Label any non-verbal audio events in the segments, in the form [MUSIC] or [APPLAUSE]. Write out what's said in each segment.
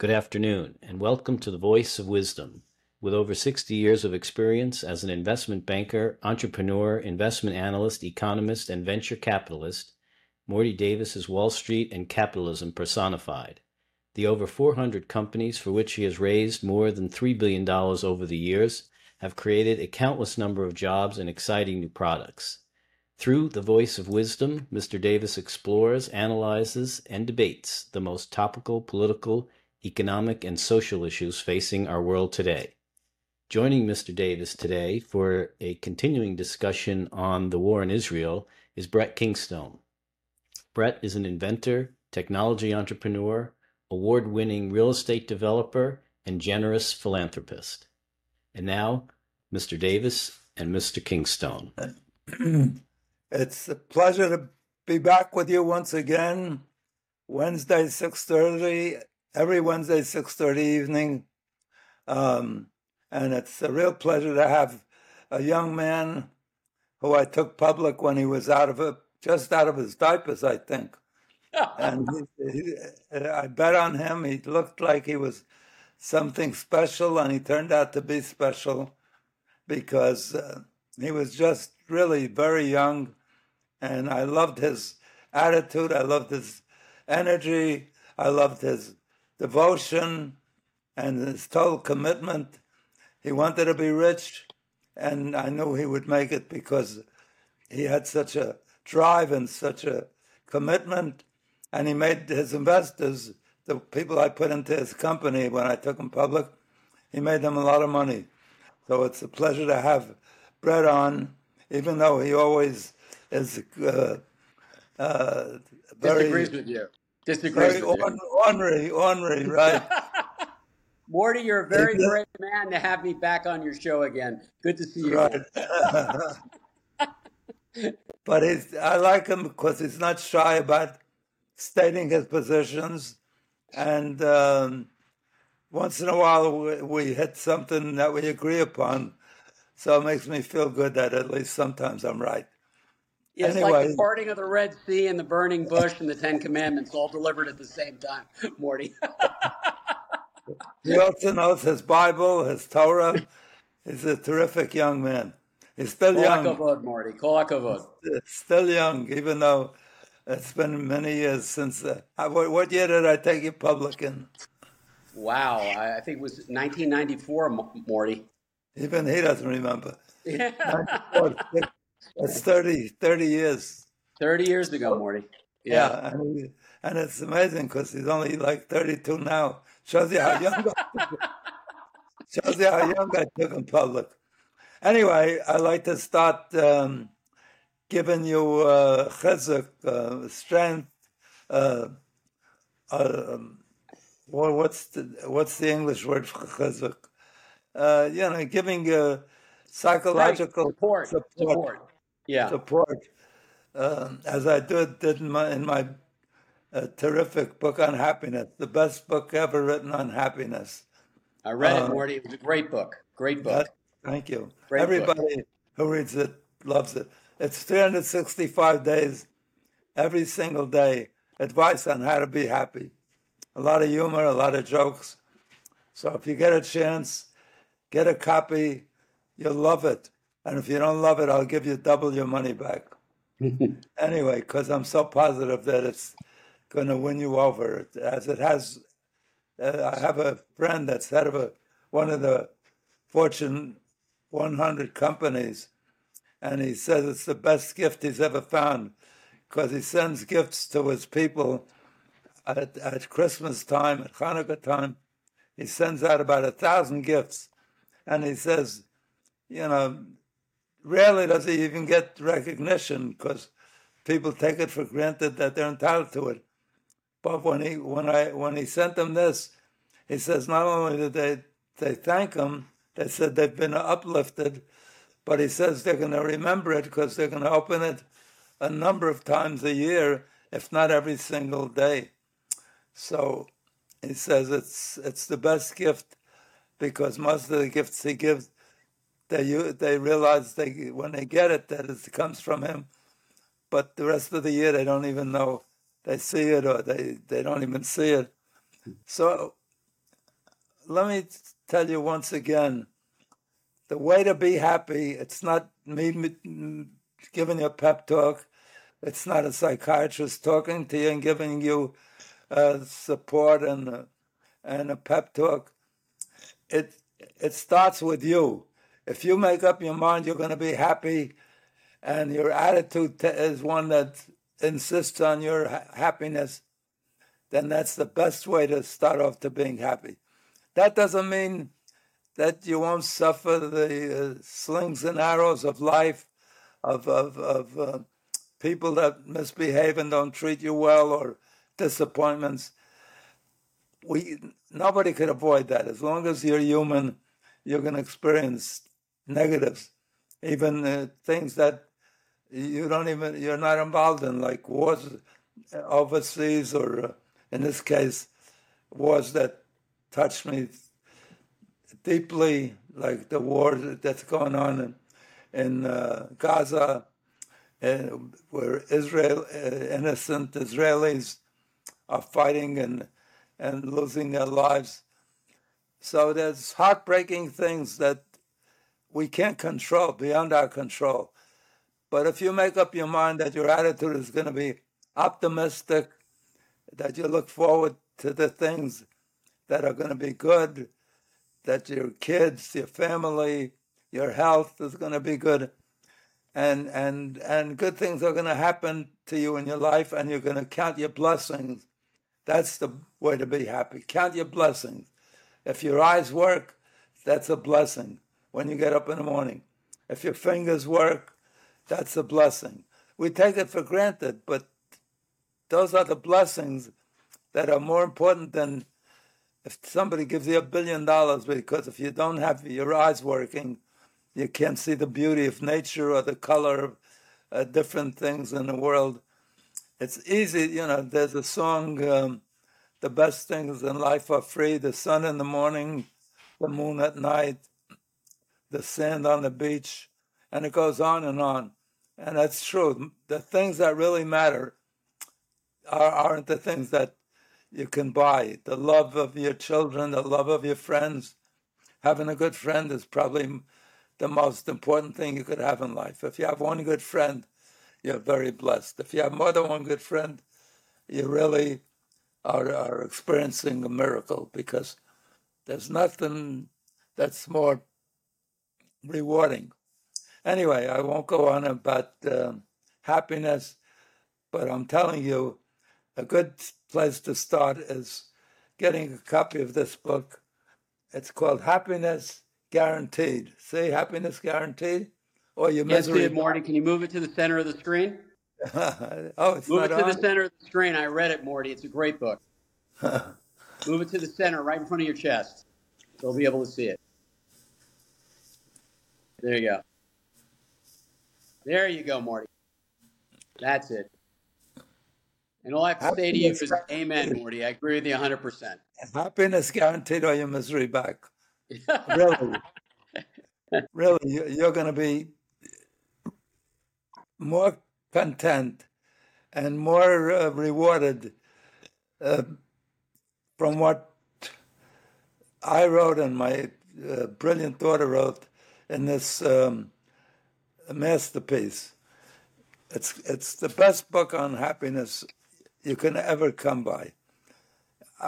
Good afternoon, and welcome to the Voice of Wisdom. With over 60 years of experience as an investment banker, entrepreneur, investment analyst, economist, and venture capitalist, Morty Davis is Wall Street and capitalism personified. The over 400 companies for which he has raised more than $3 billion over the years have created a countless number of jobs and exciting new products. Through the voice of wisdom, Mr. Davis explores, analyzes, and debates the most topical political, economic, and social issues facing our world today. Joining Mr. Davis today for a continuing discussion on the war in Israel is Brett Kingstone. Brett is an inventor, technology entrepreneur, award winning real estate developer, and generous philanthropist. And now, Mr. Davis and Mr. Kingstone. [CLEARS THROAT] it's a pleasure to be back with you once again. Wednesday, 6.30, every Wednesday, 6.30 evening. Um, and it's a real pleasure to have a young man who I took public when he was out of it, just out of his diapers, I think. [LAUGHS] and he, he, I bet on him. He looked like he was something special, and he turned out to be special because uh, he was just really very young, and I loved his attitude. I loved his energy. I loved his devotion and his total commitment. He wanted to be rich, and I knew he would make it because he had such a drive and such a commitment, and he made his investors the people I put into his company when I took him public, he made them a lot of money. So it's a pleasure to have Brett on, even though he always is uh, uh, very disagrees with you. Disagrees very with you. ornery, ornery, right? [LAUGHS] Morty, you're a very great man to have me back on your show again. Good to see you. Right. [LAUGHS] but I like him because he's not shy about stating his positions and um, once in a while we, we, hit something that we agree upon. So it makes me feel good that at least sometimes I'm right. Yeah, it's anyway, like the parting of the Red Sea and the burning bush and the Ten Commandments all delivered at the same time, [LAUGHS] Morty. he also knows his Bible, his Torah. He's a terrific young man. He's still Kol young. Kavod, Morty. Kol Still young, even though it's been many years since. Uh, what year did I take you public in? Wow, I think it was 1994, Morty. Even he doesn't remember. [LAUGHS] Yeah. That's 30, 30 years. 30 years ago, Morty. Yeah, yeah and, and, it's amazing because he's only like 32 now. Shows you how young. [LAUGHS] shows you how young I took in public. Anyway, I like to start um, given you uh, chizuk, uh, strength. Uh, uh, um, well, what's the what's the English word for chizuk? Uh, you know, giving you psychological right. support, support, support, yeah, support. Uh, as I did, did in my, in my uh, terrific book on happiness, the best book ever written on happiness. I read it, uh, Morty. It was a great book. Great book. That, thank you. Great Everybody book. who reads it loves it. It's 365 days, every single day. Advice on how to be happy. A lot of humor, a lot of jokes. So if you get a chance, get a copy. You'll love it. And if you don't love it, I'll give you double your money back. [LAUGHS] anyway, because I'm so positive that it's going to win you over, as it has. Uh, I have a friend that's head of a, one of the Fortune 100 companies, and he says it's the best gift he's ever found because he sends gifts to his people at, at Christmas time, at Hanukkah time. He sends out about a thousand gifts, and he says, you know, rarely does he even get recognition because people take it for granted that they're entitled to it. But when he when I when he sent them this, he says not only did they they thank him, they said they've been uplifted but he says they're going to remember it because they're going to open it a number of times a year, if not every single day. So he says it's it's the best gift because most of the gifts he gives, they they realize they when they get it that it comes from him, but the rest of the year they don't even know they see it or they they don't even see it. So let me tell you once again the way to be happy, it's not me giving you a pep talk. It's not a psychiatrist talking to you and giving you uh, support and uh, and a pep talk. It it starts with you. If you make up your mind you're going to be happy, and your attitude is one that insists on your ha- happiness, then that's the best way to start off to being happy. That doesn't mean that you won't suffer the uh, slings and arrows of life, of of, of uh, people that misbehave and don't treat you well, or disappointments. We nobody could avoid that. As long as you're human, you're going to experience negatives, even uh, things that you don't even you're not involved in, like wars overseas, or uh, in this case, wars that touched me deeply, like the war that's going on in, in uh, Gaza, where Israel, uh, innocent Israelis, are fighting and and losing their lives. So there's heartbreaking things that we can't control, beyond our control. But if you make up your mind that your attitude is going to be optimistic, that you look forward to the things that are going to be good, that your kids, your family, your health is going to be good, and and and good things are going to happen to you in your life, and you're going to count your blessings. That's the way to be happy. Count your blessings. If your eyes work, that's a blessing when you get up in the morning. If your fingers work, that's a blessing. We take it for granted, but those are the blessings that are more important than if somebody gives you a billion dollars because if you don't have your eyes working, you can't see the beauty of nature or the color of uh, different things in the world. It's easy, you know. There's a song, um, "The best things in life are free: the sun in the morning, the moon at night, the sand on the beach," and it goes on and on. And that's true. The things that really matter are, aren't the things that you can buy. The love of your children, the love of your friends. Having a good friend is probably the most important thing you could have in life. If you have one good friend, you're very blessed. If you have more than one good friend, you really are, are experiencing a miracle because there's nothing that's more rewarding. Anyway, I won't go on about uh, happiness, but I'm telling you, a good place to start is getting a copy of this book. It's called Happiness Guaranteed. See, Happiness Guaranteed? Or your yes, misery. Yes, Morty. Can you move it to the center of the screen? [LAUGHS] oh, it's Move it to on? the center of the screen. I read it, Morty. It's a great book. [LAUGHS] move it to the center, right in front of your chest. They'll be able to see it. There you go. There you go, Morty. That's it. And all I have to say to you is, Amen, Morty. I agree with you 100%. Happiness guaranteed or your misery back. [LAUGHS] really. really, you're going to be more content and more uh, rewarded uh, from what I wrote and my uh, brilliant daughter wrote in this um, masterpiece. It's it's the best book on happiness you can ever come by.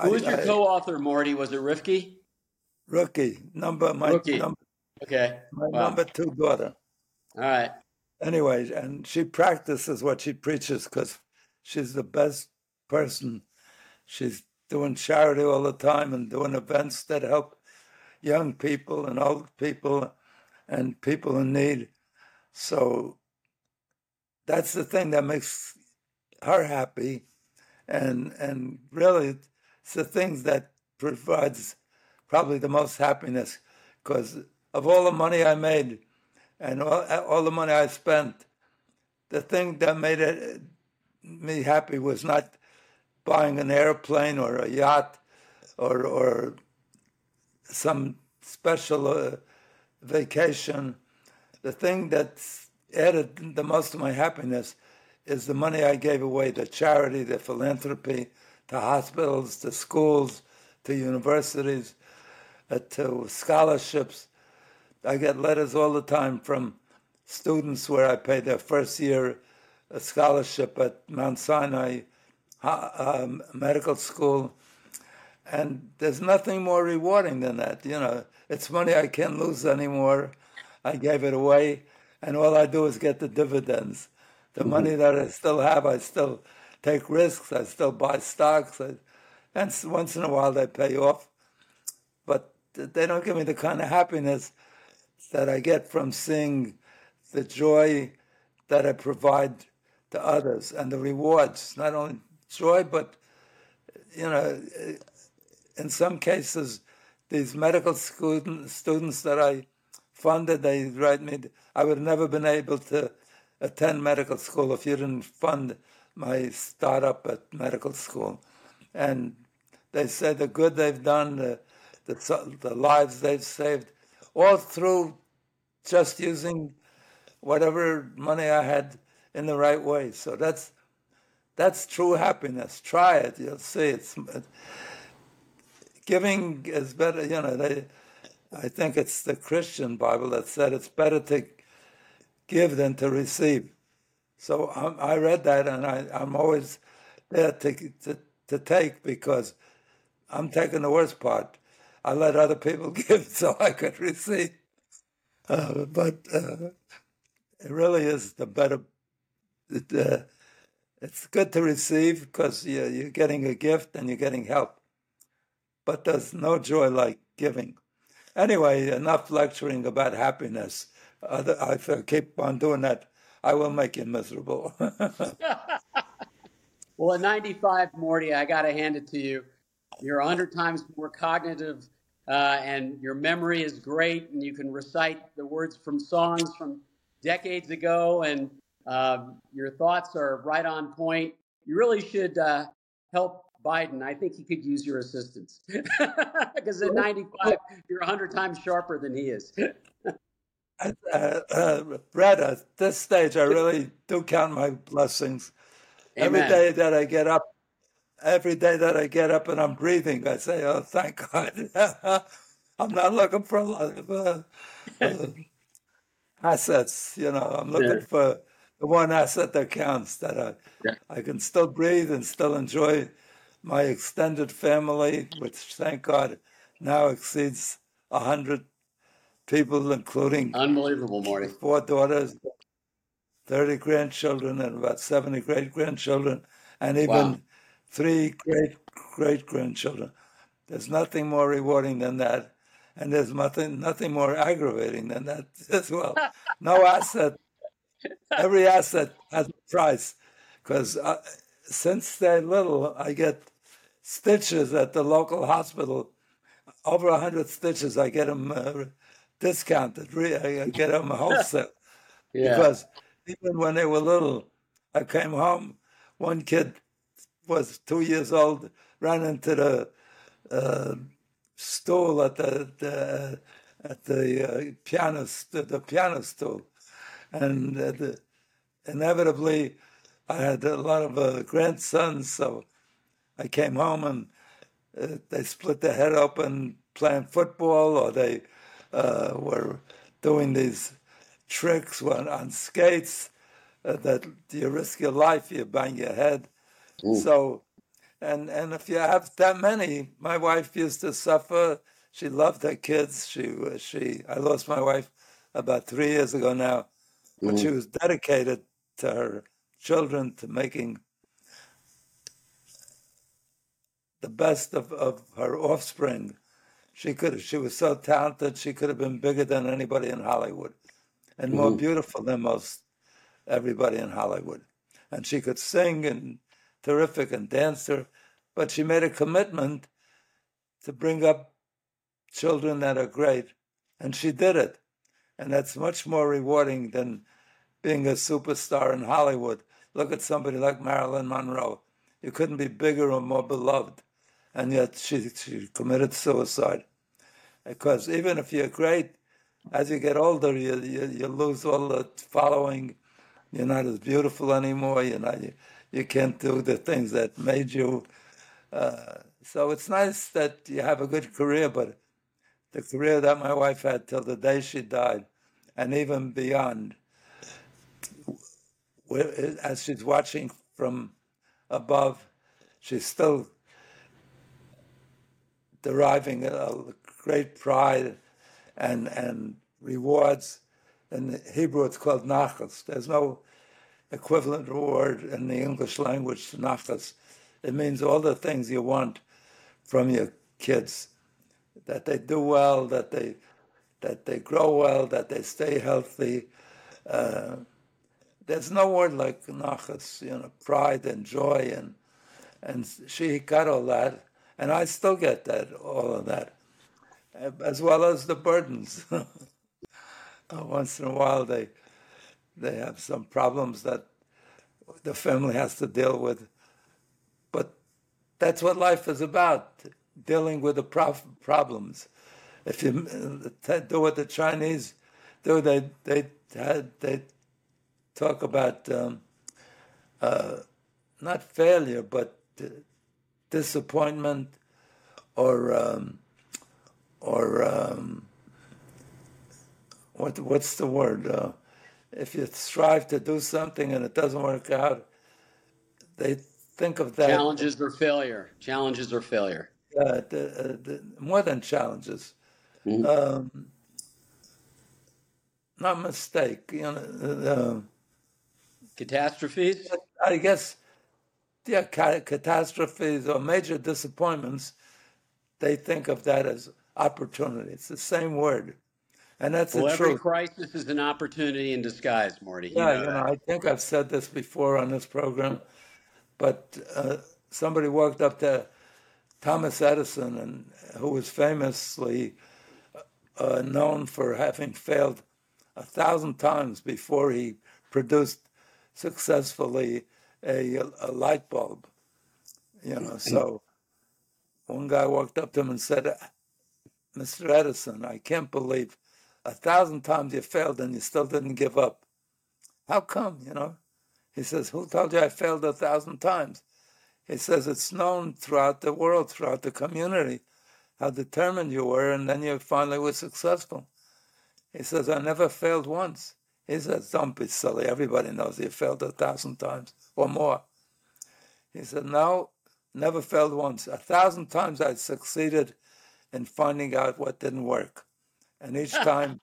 Who was your I, co-author, Morty? Was it Rivki? Rookie number my Rookie. number. Okay. My wow. number two daughter. All right. Anyway, and she practices what she preaches because she's the best person. She's doing charity all the time and doing events that help young people and old people and people in need. So that's the thing that makes her happy and and really it's the things that provides probably the most happiness because of all the money I made and all, all the money I spent, the thing that made it me happy was not buying an airplane or a yacht or or some special uh, vacation. The thing that added the most to my happiness is the money I gave away to charity, to philanthropy, to hospitals, to schools, to universities. uh, to scholarships. I get letters all the time from students where I pay their first year a scholarship at Mount Sinai um, Medical School. And there's nothing more rewarding than that. You know, it's money I can't lose anymore. I gave it away, and all I do is get the dividends. The mm-hmm. money that I still have, I still take risks. I still buy stocks, I, and once in a while they pay off. But they don't give me the kind of happiness that I get from seeing the joy that I provide to others and the rewards, not only joy, but you know, in some cases, these medical student, students that I funded, they write me, I would have never been able to attend medical school if you didn't fund my startup at medical school. And they say the good they've done, the, the, the lives they've saved, all through just using whatever money I had in the right way. So that's that's true happiness. Try it. You'll see. It's giving is better. You know, they, I think it's the Christian Bible that said it's better to give than to receive. So um, I read that, and I, am always there to, to to take because I'm taking the worst part. I let other people [LAUGHS] give so I could receive. Uh, but uh, it really is the better. It, uh, it's good to receive because you're, you're getting a gift and you're getting help. But there's no joy like giving. Anyway, enough lecturing about happiness. Uh, if I keep on doing that, I will make you miserable. [LAUGHS] well, at 95, Morty, I got to hand it to you. You're 100 times more cognitive, uh, and your memory is great, and you can recite the words from songs from decades ago, and um, your thoughts are right on point. You really should uh, help Biden. I think he could use your assistance [LAUGHS] because at 95, you're 100 times sharper than he is. [LAUGHS] uh, uh, Brad, at this stage, I really do count my blessings. Amen. Every day that I get up, every day that I get up and I'm breathing, I say, "Oh, thank God." [LAUGHS] I'm not looking for a lot of uh, uh assets. You know, I'm looking yeah. for the one asset that counts. That I yeah. I can still breathe and still enjoy my extended family, which thank God now exceeds a hundred people, including unbelievable, Morty. Four daughters, thirty grandchildren, and about seventy great grandchildren, and even wow. three great great grandchildren. There's nothing more rewarding than that and there's nothing nothing more aggravating than that [LAUGHS] as well. No asset, every asset has a price, because uh, since they're little, I get stitches at the local hospital, over a hundred stitches. I get them uh, discounted. I get them [LAUGHS] wholesale yeah. because even when they were little, I came home. One kid was two years old, ran into the uh, stool at the, the at the uh, piano the, the piano stool, and uh, the, inevitably I had a lot of uh, grandsons, so I came home and uh, they split their head open playing football, or they uh, were doing these tricks on, on skates uh, that you risk your life, you bang your head. Ooh. So and and if you have that many, my wife used to suffer. She loved her kids. She she I lost my wife about three years ago now, but mm. she was dedicated to her children to making the best of, of her offspring. She could she was so talented. She could have been bigger than anybody in Hollywood, and more mm. beautiful than most everybody in Hollywood. And she could sing and terrific and dancer, but she made a commitment to bring up children that are great, and she did it. And that's much more rewarding than being a superstar in Hollywood. Look at somebody like Marilyn Monroe. You couldn't be bigger or more beloved. And yet she, she committed suicide. Because even if you're great, as you get older, you, you, you lose all the following. You're not as beautiful anymore. You're not, you, you can't do the things that made you. Uh, so it's nice that you have a good career, but the career that my wife had till the day she died, and even beyond. As she's watching from above, she's still deriving a great pride and and rewards. In Hebrew, it's called nachas. There's no equivalent word in the English language to nachas. It means all the things you want from your kids, that they do well, that they that they grow well, that they stay healthy. Uh, there's no word like nachas, you know, pride and joy, and and she got all that, and I still get that, all of that, as well as the burdens. [LAUGHS] Once in a while, they they have some problems that the family has to deal with, but that's what life is about: dealing with the prof- problems. If you do what the Chinese do, they they they talk about um, uh, not failure, but disappointment or um, or um, what what's the word? Uh, if you strive to do something and it doesn't work out, they think of that challenges or failure. Challenges or failure. Uh, the, uh, the, more than challenges. Mm-hmm. Um, not mistake, you know. Uh, Catastrophes? I guess, yeah, catastrophes or major disappointments, they think of that as opportunity. It's the same word. And that's well, the every truth. crisis is an opportunity in disguise, Morty. You yeah, know you know, I think I've said this before on this program, but uh, somebody walked up to Thomas Edison, and who was famously uh, known for having failed a thousand times before he produced successfully a, a light bulb. You know, mm. so one guy walked up to him and said, uh, Mr. Edison, I can't believe a thousand times you failed and you still didn't give up. How come, you know? He says, Who told you I failed a thousand times? He says, It's known throughout the world, throughout the community, how determined you were, and then you finally were successful. He says, I never failed once. He said, Don't be silly. Everybody knows he failed a thousand times or more. He said, No, never failed once. A thousand times I succeeded in finding out what didn't work. And each [LAUGHS] time,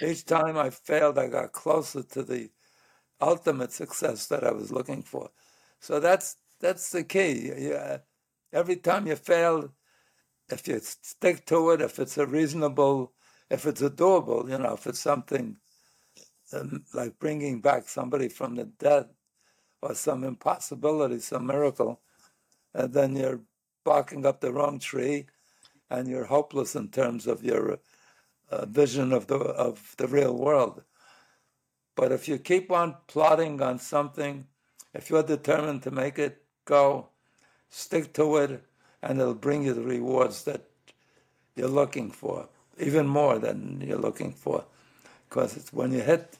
each time I failed, I got closer to the ultimate success that I was looking for. So that's that's the key. Yeah, uh, every time you fail, if you stick to it, if it's a reasonable, if it's a doable, you know, if it's something like bringing back somebody from the dead or some impossibility, some miracle, and then you're barking up the wrong tree and you're hopeless in terms of your uh, vision of the of the real world. But if you keep on plotting on something, if you're determined to make it go, stick to it, and it'll bring you the rewards that you're looking for, even more than you're looking for. Because it's when you hit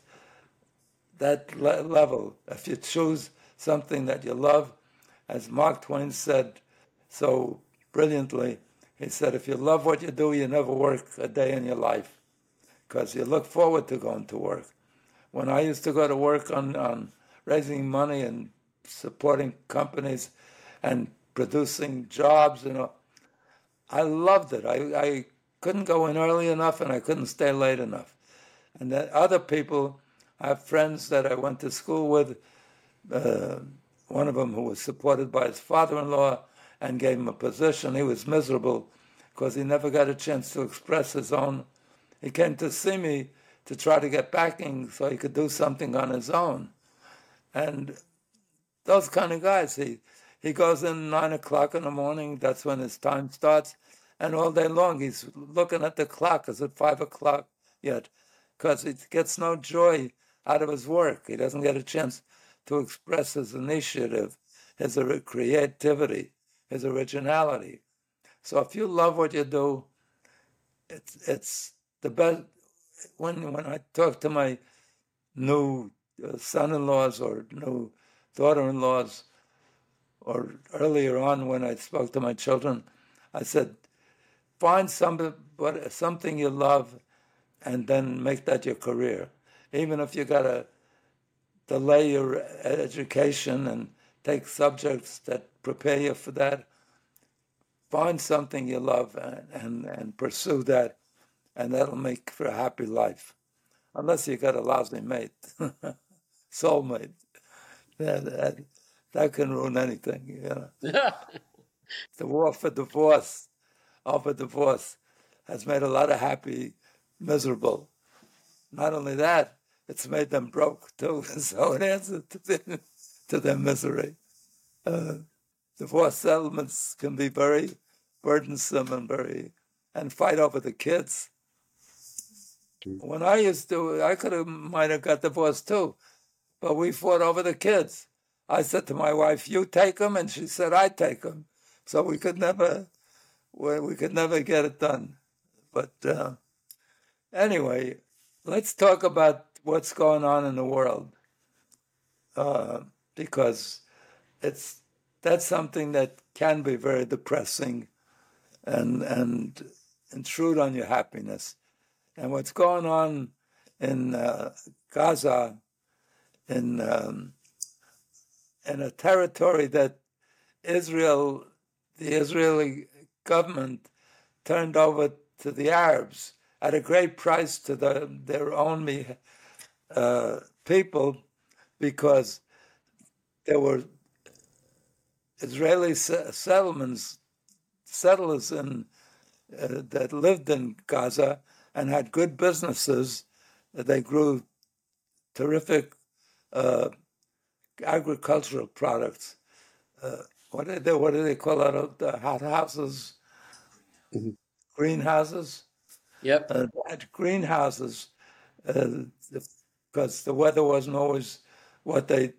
that le- level, if you choose something that you love, as Mark Twain said so brilliantly, he said, if you love what you do, you never work a day in your life because you look forward to going to work. When I used to go to work on, on raising money and supporting companies and producing jobs, you know, I loved it. I, I couldn't go in early enough and I couldn't stay late enough. And then other people I have friends that I went to school with. Uh, one of them who was supported by his father-in-law and gave him a position. He was miserable because he never got a chance to express his own. He came to see me to try to get backing so he could do something on his own. And those kind of guys, he he goes in nine o'clock in the morning. That's when his time starts, and all day long he's looking at the clock. Is it five o'clock yet? Because he gets no joy out of his work. He doesn't get a chance to express his initiative, his creativity, his originality. So if you love what you do, it's it's the best. When when I talk to my new uh, son-in-laws or new daughter-in-laws, or earlier on when I spoke to my children, I said, find some, something you love and then make that your career. Even if you got to delay your education and take subjects that prepare you for that, find something you love and, and, and pursue that, and that'll make for a happy life. Unless you got a lousy mate, [LAUGHS] soulmate. That, that, that can ruin anything, you know. [LAUGHS] the war for divorce, for divorce, has made a lot of happy miserable. Not only that, it's made them broke too. [LAUGHS] So it adds to, the, to their misery. Uh, divorce settlements can be very burdensome and very, and fight over the kids. When I used to, I could have, might have got divorced too, but we fought over the kids. I said to my wife, "You take them," and she said, "I take them." So we could never, we could never get it done. But uh, anyway, let's talk about what's going on in the world, uh, because it's that's something that can be very depressing, and and intrude on your happiness. And what's going on in uh, Gaza, in um, in a territory that Israel, the Israeli government, turned over to the Arabs at a great price to the, their own uh, people because there were Israeli settlements, settlers in, uh, that lived in Gaza and had good businesses. They grew terrific uh, agricultural products. Uh, what do they what do they call it? The hot houses, mm-hmm. greenhouses. Yep. Uh, had greenhouses because the weather wasn't always what they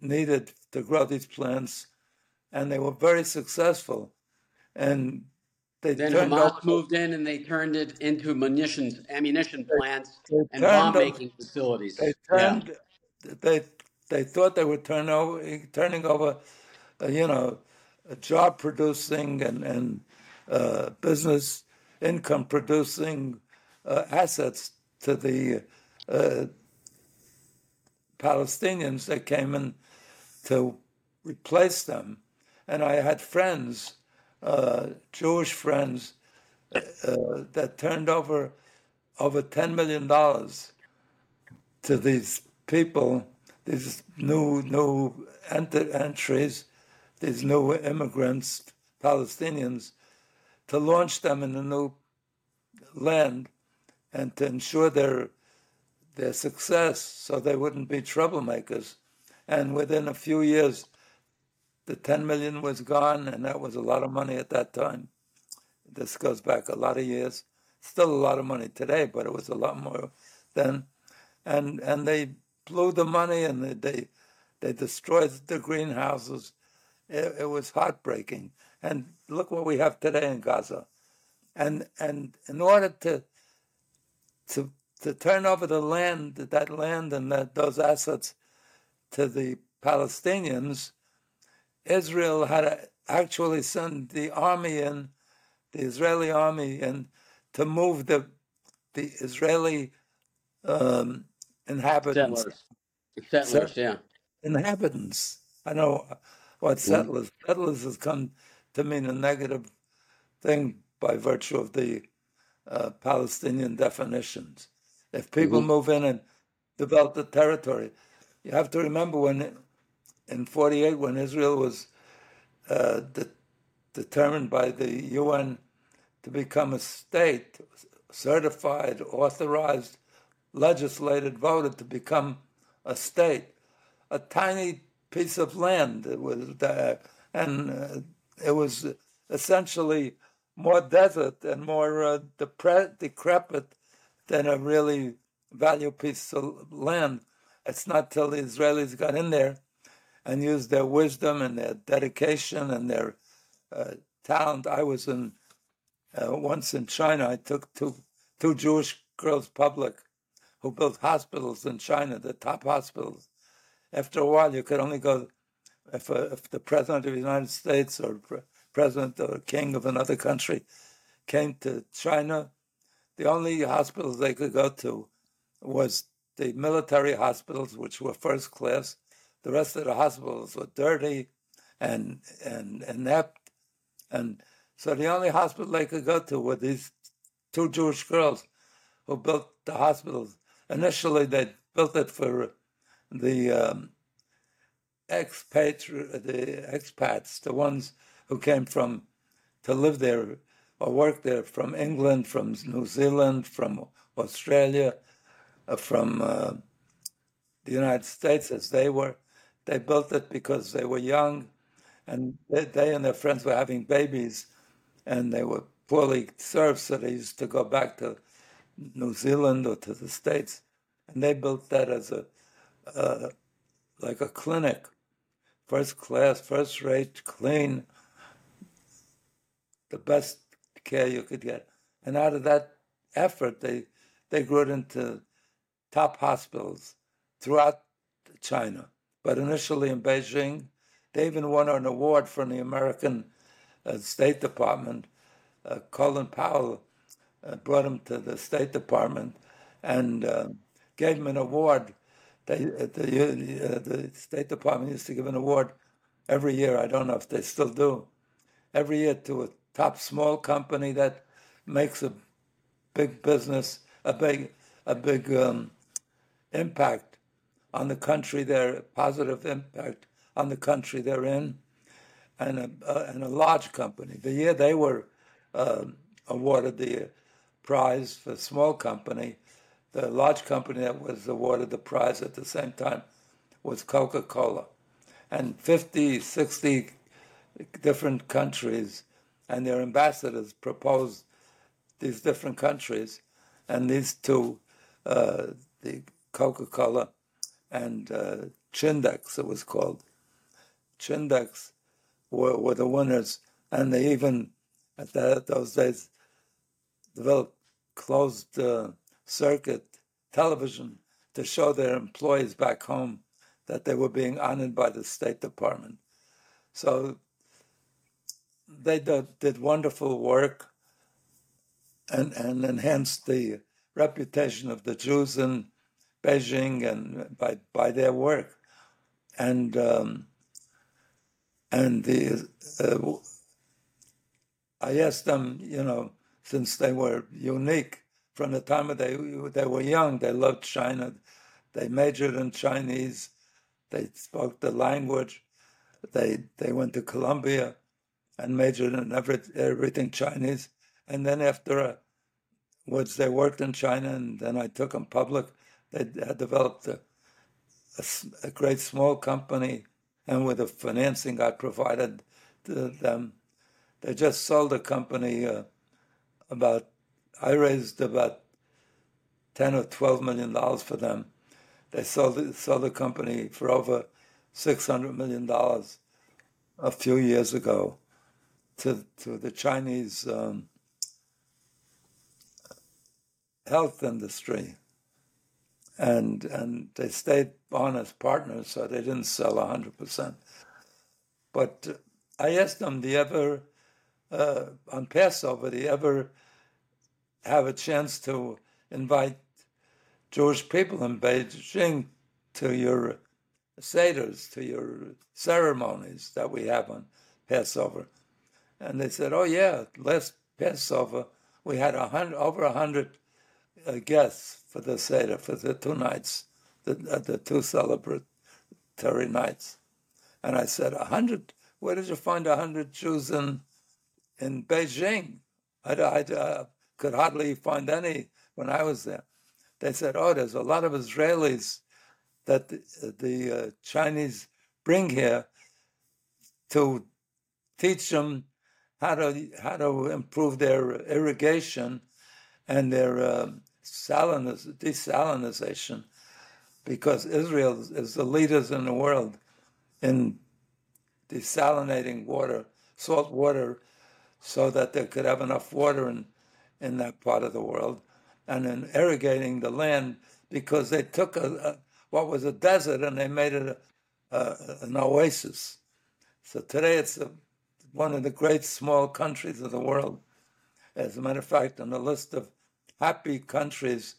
needed to grow these plants, and they were very successful. And they then Hamas moved in and they turned it into munitions, ammunition plants, and bomb making facilities. They turned. Yeah. They they thought they were turn over, turning over, uh, you know, job producing and and uh, business income producing uh, assets to the uh, Palestinians that came in to replace them. And I had friends, uh, Jewish friends, uh, that turned over over $10 million to these people, these new, new ent- entries, these new immigrants, Palestinians, to launch them in a new land and to ensure their their success so they wouldn't be troublemakers. And within a few years, the 10 million was gone, and that was a lot of money at that time. This goes back a lot of years. Still a lot of money today, but it was a lot more then. And and they blew the money and they they, they destroyed the greenhouses. It, it was heartbreaking. And look what we have today in Gaza. And and in order to to to turn over the land, that land and that, those assets to the Palestinians, Israel had to actually send the army in, the Israeli army in, to move the the Israeli um, inhabitants. Settlers, settlers yeah. Inhabitants. I know what settlers. Mm. Settlers has come to mean a negative thing by virtue of the uh, Palestinian definitions. If people mm-hmm. move in and develop the territory, you have to remember when in 48, when Israel was uh, de- determined by the UN to become a state, certified, authorized, legislated, voted to become a state, a tiny piece of land. It was there, and uh, it was essentially more desert and more uh, depre- decrepit than a really valuable piece of land. It's not till the Israelis got in there and used their wisdom and their dedication and their uh, talent. I was in uh, once in China. I took two two Jewish girls public who built hospitals in China, the top hospitals. After a while, you could only go if, uh, if the president of the United States or president or king of another country came to China, the only hospitals they could go to was the military hospitals, which were first class. The rest of the hospitals were dirty and and inept, and so the only hospital they could go to were these two Jewish girls who built the hospitals. Initially, they built it for the um, expatri- the expats, the ones who came from to live there or work there from England, from New Zealand, from Australia, uh, from uh, the United States, as they were. They built it because they were young, and they, they and their friends were having babies, and they were poorly served, so they used to go back to New Zealand or to the States, and they built that as a uh, like a clinic, first class, first rate, clean, the best care you could get. And out of that effort, they they grew it into top hospitals throughout China. But initially in Beijing, they even won an award from the American uh, State Department. Uh, Colin Powell uh, brought him to the State Department and uh, gave him an award. They, uh, the, uh, the State Department used to give an award every year. I don't know if they still do. Every year to a top small company that makes a big business, a big, a big um, impact on the country they're positive impact on the country they're in, and a, uh, and a large company. The year they were uh, awarded the prize for small company, the large company that was awarded the prize at the same time was Coca-Cola. And 50, 60 different countries and their ambassadors proposed these different countries, and these two, uh, the Coca-Cola and uh, Chindex, it was called. Chindex were, were the winners, and they even, at that, those days, developed closed uh, circuit television to show their employees back home that they were being honored by the State Department. So they did, did wonderful work and, and enhanced the reputation of the Jews in Beijing and by, by their work. And um, and the uh, I asked them, you know, since they were unique from the time they they were young, they loved China, they majored in Chinese, they spoke the language, they they went to Columbia, and majored in every, everything Chinese, and then after a, once they worked in China, and then I took them public, they had developed a, a, a great small company, and with the financing I provided to them, they just sold the company uh, about, I raised about 10 or 12 million dollars for them. They sold, sold the company for over 600 million dollars a few years ago to, to the Chinese um, health industry. And, and they stayed on as partners, so they didn't sell 100%. But I asked them, do you ever, uh, on Passover, do you ever have a chance to invite Jewish people in Beijing to your seders, to your ceremonies that we have on Passover? And they said, "Oh yeah, last Passover we had a hundred, over a hundred uh, guests for the seder for the two nights, the uh, the two celebratory nights." And I said, "A hundred? Where did you find a hundred Jews in in Beijing? I, I uh, could hardly find any when I was there." They said, "Oh, there's a lot of Israelis that the, the uh, Chinese bring here to teach them how to how to improve their irrigation and their uh, saliniz- desalinization, because Israel is the leaders in the world in desalinating water, salt water, so that they could have enough water in in that part of the world, and in irrigating the land, because they took a, a what was a desert and they made it a, a, an oasis. So today it's a one of the great small countries of the world. As a matter of fact, on the list of happy countries,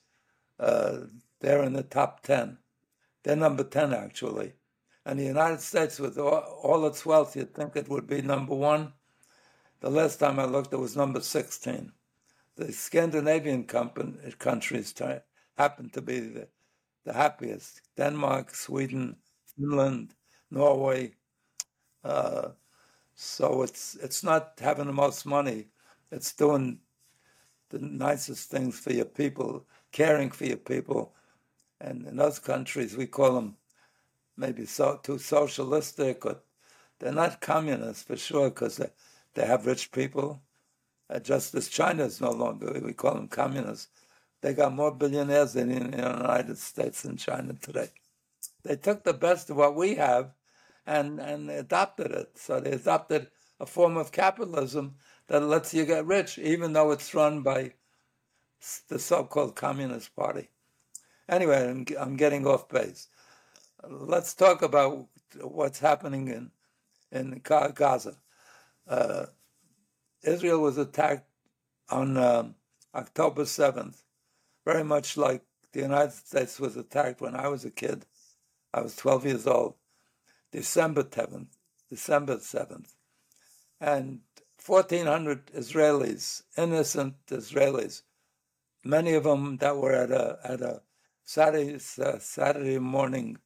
uh, they're in the top 10. They're number 10, actually. And the United States, with all, its wealth, you'd think it would be number one. The last time I looked, it was number 16. The Scandinavian company, countries happen to be the, the happiest Denmark, Sweden, Finland, Norway. Uh, so it's it's not having the most money; it's doing the nicest things for your people, caring for your people. And in those countries, we call them maybe so too socialistic, or they're not communist for sure because they, they have rich people. Uh, just as China is no longer, we call them communists. They got more billionaires in, in the United States than China today. They took the best of what we have and, and adopted it. So they adopted a form of capitalism that lets you get rich, even though it's run by the so-called Communist Party. Anyway, I'm, I'm getting off base. Let's talk about what's happening in in Gaza. Uh, Israel was attacked on um, October 7th, very much like the United States was attacked when I was a kid. I was 12 years old. December 7th, December 7th. And 1,400 Israelis, innocent Israelis, many of them that were at a, at a Saturday, uh, Saturday morning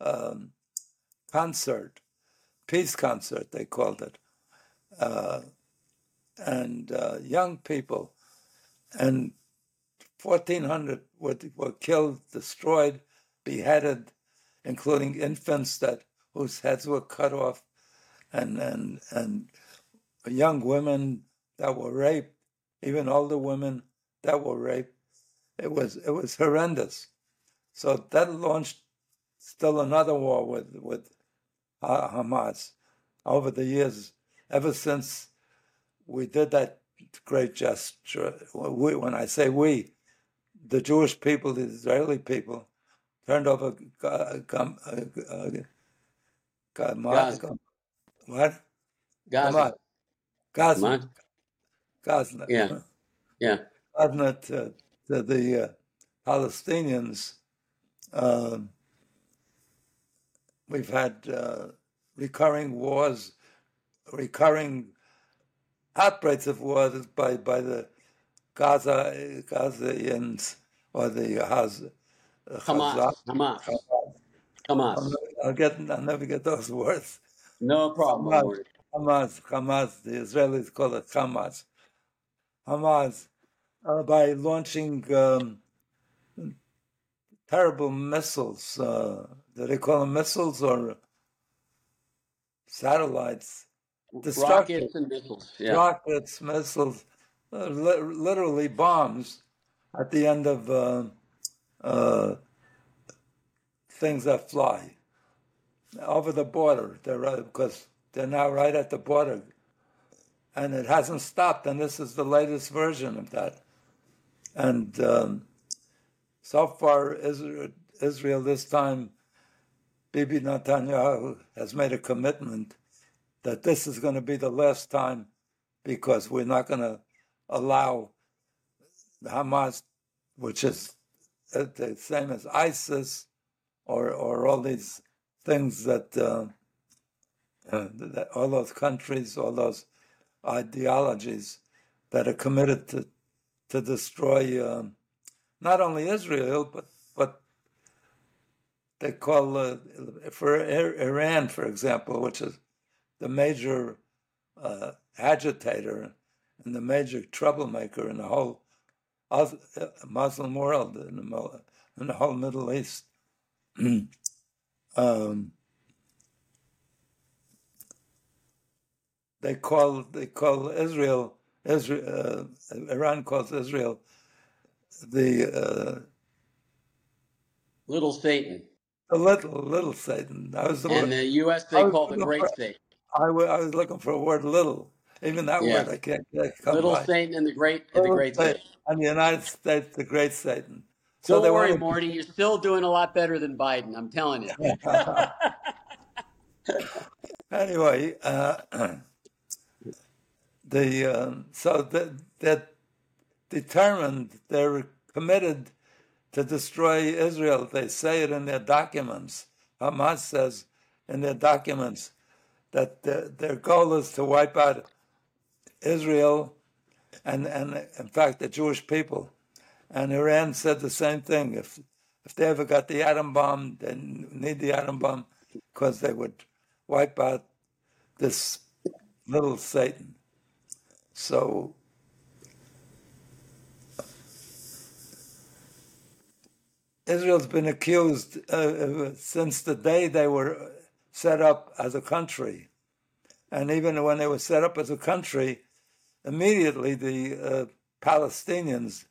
um, concert, peace concert, they called it. Uh, and uh, young people, and 1,400 were, were killed, destroyed, beheaded, including infants that whose heads were cut off, and and and young women that were raped, even older women that were raped. It was it was horrendous. So that launched still another war with with Hamas over the years. Ever since we did that great gesture, we, when I say we, the Jewish people, the Israeli people, turned over uh, uh, Gaza. What? Gaza. Gaza. Gaza. Yeah. Yeah. Gaza to, to the uh, Palestinians. Um, we've had uh, recurring wars, recurring outbreaks of wars by, by the Gaza Gazans or the Haz, Hamas. Hamas. Hamas. I'll get. I'll never get those [LAUGHS] words. No problem. Hamas. Hamas. Hamas. The Israelis call it Hamas. Hamas. Uh, by launching um, terrible missiles. Uh, do they call them missiles or satellites? Rockets and missiles. Yeah. Rockets, missiles, uh, li- literally bombs at the end of uh, uh, things that fly over the border. They're because they're now right at the border, and it hasn't stopped. And this is the latest version of that. And um, so far, Israel, Israel this time, Bibi Netanyahu has made a commitment that this is going to be the last time because we're not going to allow Hamas, which is the same as ISIS or, or all these things that, uh, uh, that all those countries, all those ideologies that are committed to to destroy uh, not only Israel but but they call uh, for Iran, for example, which is the major uh, agitator and the major troublemaker in the whole Muslim world, the, in the whole Middle East. [CLEARS THROAT] um, they call they call Israel Israel uh, Iran calls Israel the uh, little Satan. The little little Satan. That was the and the U.S. they call the great for, Satan. I, w- I was looking for a word little. Even that Yeah. word I can't get. come Little by. Satan and the great and the great Satan. Satan. And the United States, the great Satan. Don't they worry, wanna- Morty. You're still doing a lot better than Biden. I'm telling you. [LAUGHS] anyway, uh, [CLEARS THROAT] the um, so that that determined, they're committed to destroy Israel. They say it in their documents. Hamas says in their documents that their, their goal is to wipe out Israel and, and, in fact, the Jewish people. And Iran said the same thing. If, if they ever got the atom bomb, they need the atom bomb because they would wipe out this little Satan. So Israel's been accused uh, since the day they were set up as a country. And even when they were set up as a country, immediately the uh, Palestinians,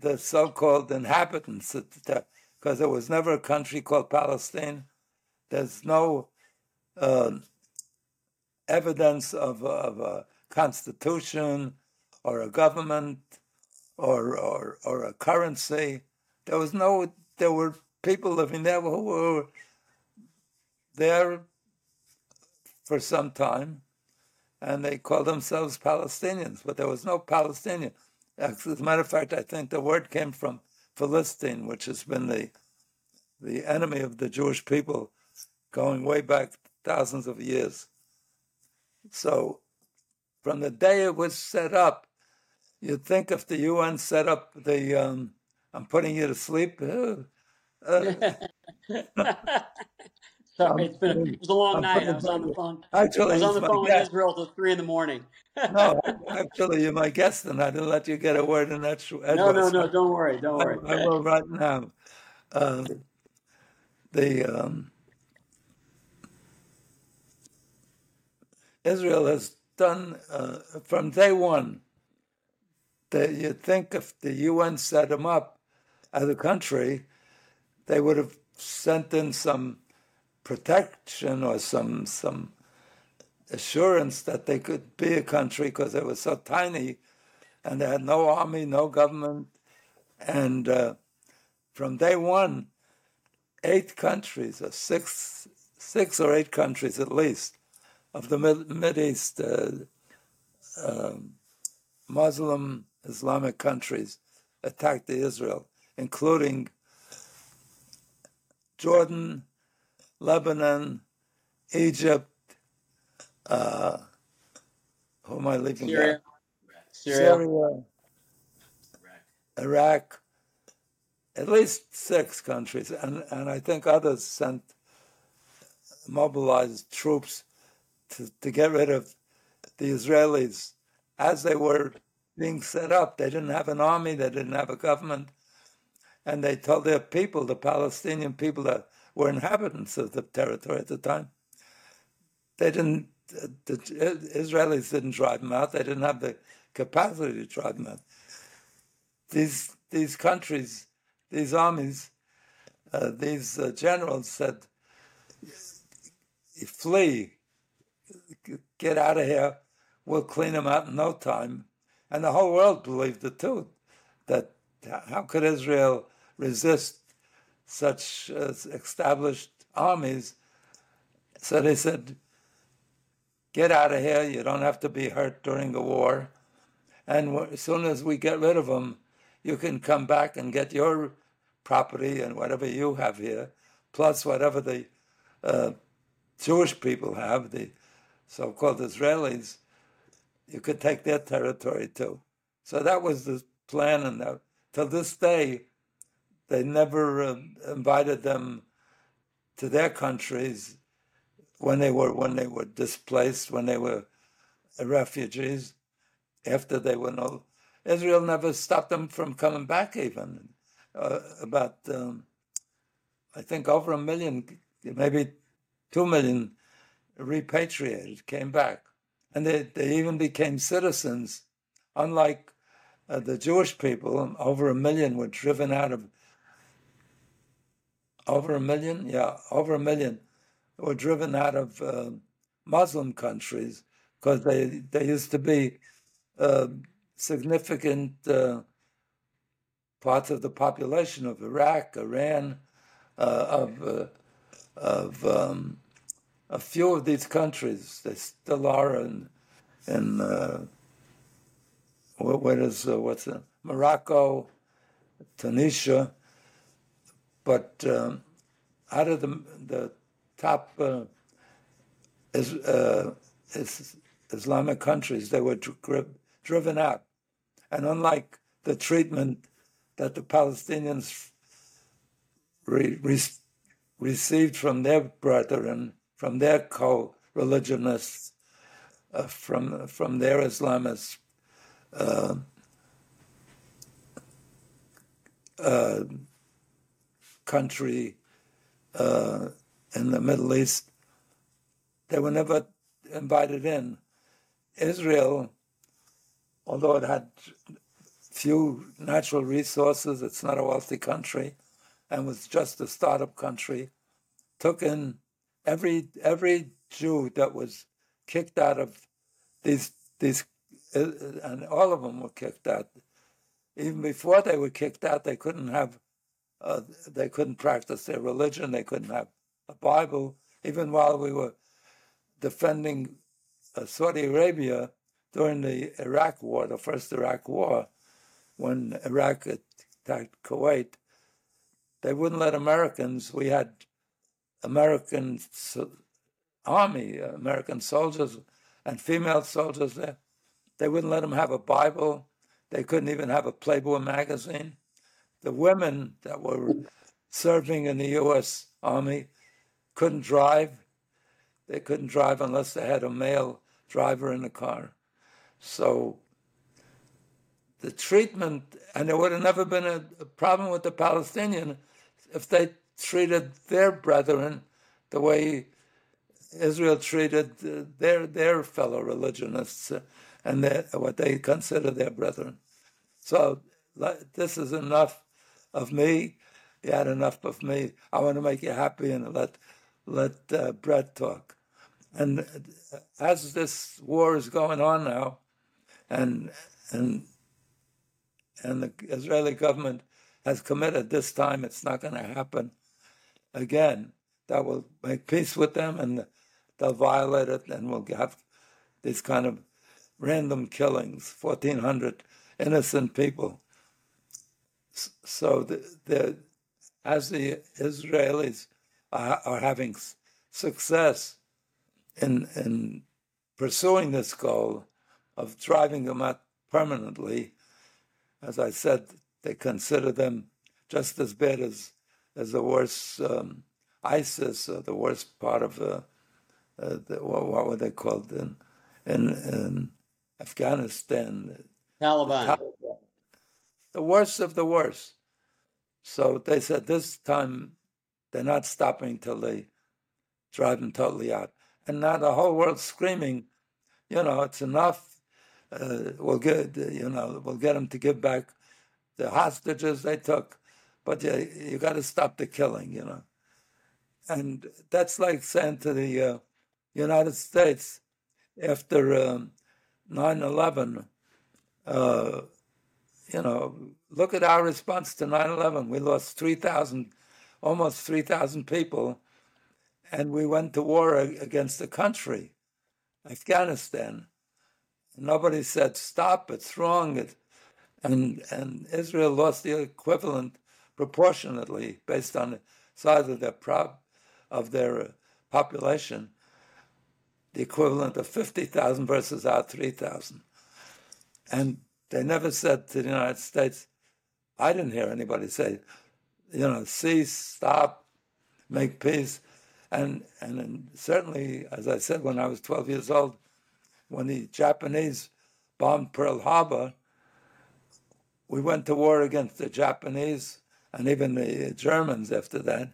the so called inhabitants, because there was never a country called Palestine, there's no uh, evidence of, of a constitution or a government or, or, or a currency. There was no, there were people living there who were there for some time and they called themselves Palestinians, but there was no Palestinian. As a matter of fact, I think the word came from Philistine, which has been the the enemy of the Jewish people going way back thousands of years. So, from the day it was set up, you'd think if the UN set up the, um, I'm putting you to sleep. Uh, uh, [LAUGHS] [LAUGHS] Sorry, it's been it was a long I'm night. I was on the phone. Actually, I was on the phone with Israel till three in the morning. [LAUGHS] no, actually, you're my guest, and I didn't let you get a word in that. No, no, no. Don't worry. Don't worry. I, I will right now. Uh, the um, Israel has done uh, from day one. That you think if the UN set them up as a country, they would have sent in some protection or some some assurance that they could be a country because they were so tiny and they had no army, no government. And uh, from day one, eight countries, or six, six or eight countries at least, of the Mid, East uh, uh, Muslim Islamic countries attacked Israel, including Jordan, Lebanon, Egypt, uh, who am I leaving Syria. Syria, Syria Iraq, at least six countries, and, and I think others sent mobilized troops to, to get rid of the Israelis as they were being set up. They didn't have an army, they didn't have a government, and they told their people, the Palestinian people that were inhabitants of the territory at the time. They didn't, the Israelis didn't drive them out. They didn't have the capacity to drive them out. These, these countries, these armies, uh, these uh, generals said, flee, get out of here, we'll clean them out in no time. And the whole world believed it too, that how could Israel resist such uh, established armies. So they said, get out of here. You don't have to be hurt during the war. And as soon as we get rid of them, you can come back and get your property and whatever you have here, plus whatever the uh, Jewish people have, the so called Israelis, you could take their territory too. So that was the plan. And till this day, they never uh, invited them to their countries when they were when they were displaced, when they were refugees. After they were no, Israel never stopped them from coming back. Even uh, about, um, I think, over a million, maybe two million repatriated came back, and they they even became citizens. Unlike uh, the Jewish people, over a million were driven out of over a million, yeah, over a million were driven out of uh, Muslim countries because they they used to be uh, significant uh, parts of the population of Iraq, Iran, uh, of uh, of um, a few of these countries. They still are in in uh, what is what's it? Morocco, Tunisia, but um, out of the the top uh, is, uh, is Islamic countries, they were dri- driven out, and unlike the treatment that the Palestinians re- re- received from their brethren, from their co-religionists, uh, from from their Islamists. Uh, uh, country uh, in the Middle East. They were never invited in. Israel, although it had few natural resources, it's not a wealthy country, and was just a startup country, took in every every Jew that was kicked out of these these, uh, and all of them were kicked out. Even before they were kicked out, they couldn't have, uh, they couldn't practice their religion. They couldn't have a Bible. Even while we were defending uh, Saudi Arabia during the Iraq War, the first Iraq War, when Iraq attacked Kuwait, they wouldn't let Americans. We had American army, American soldiers, and female soldiers there. They wouldn't let them have a Bible. They couldn't even have a Playboy magazine. The women that were serving in the U.S. Army couldn't drive. They couldn't drive unless they had a male driver in the car. So the treatment, and there would have never been a, a problem with the Palestinian if they treated their brethren the way Israel treated uh, their their fellow religionists uh, and their, what they consider their brethren. So this is enough of me. You had enough of me. I want to make you happy and let let uh, Brett talk. And as this war is going on now, and and and the Israeli government has committed this time it's not going to happen again. That will make peace with them and they'll violate it and we'll have these kind of random killings, 1,400 innocent people. So the, the as the Israelis are, are having success in, in pursuing this goal of driving them out permanently, as I said, they consider them just as bad as as the worst um, ISIS or the worst part of uh, uh, the, what, what, were they called in in, in Afghanistan? Taliban. The worst of the worst. So they said this time they're not stopping till they drive them totally out. And now the whole world's screaming, you know, it's enough. Uh, we'll get, you know, we'll get them to give back the hostages they took, but you, you got to stop the killing, you know. And that's like saying to the uh, United States after um, 9 11, uh, you know, look at our response to 9 11. We lost 3,000, almost 3,000 people, and we went to war against the country, Afghanistan. Nobody said, stop, it's wrong. It, and and Israel lost the equivalent proportionately based on the size of their prob, of their uh, population, the equivalent of fifty thousand versus our three thousand, and they never said to the United States. I didn't hear anybody say, you know, cease, stop, make peace, and and certainly, as I said, when I was twelve years old, when the Japanese bombed Pearl Harbor we went to war against the Japanese and even the Germans after that.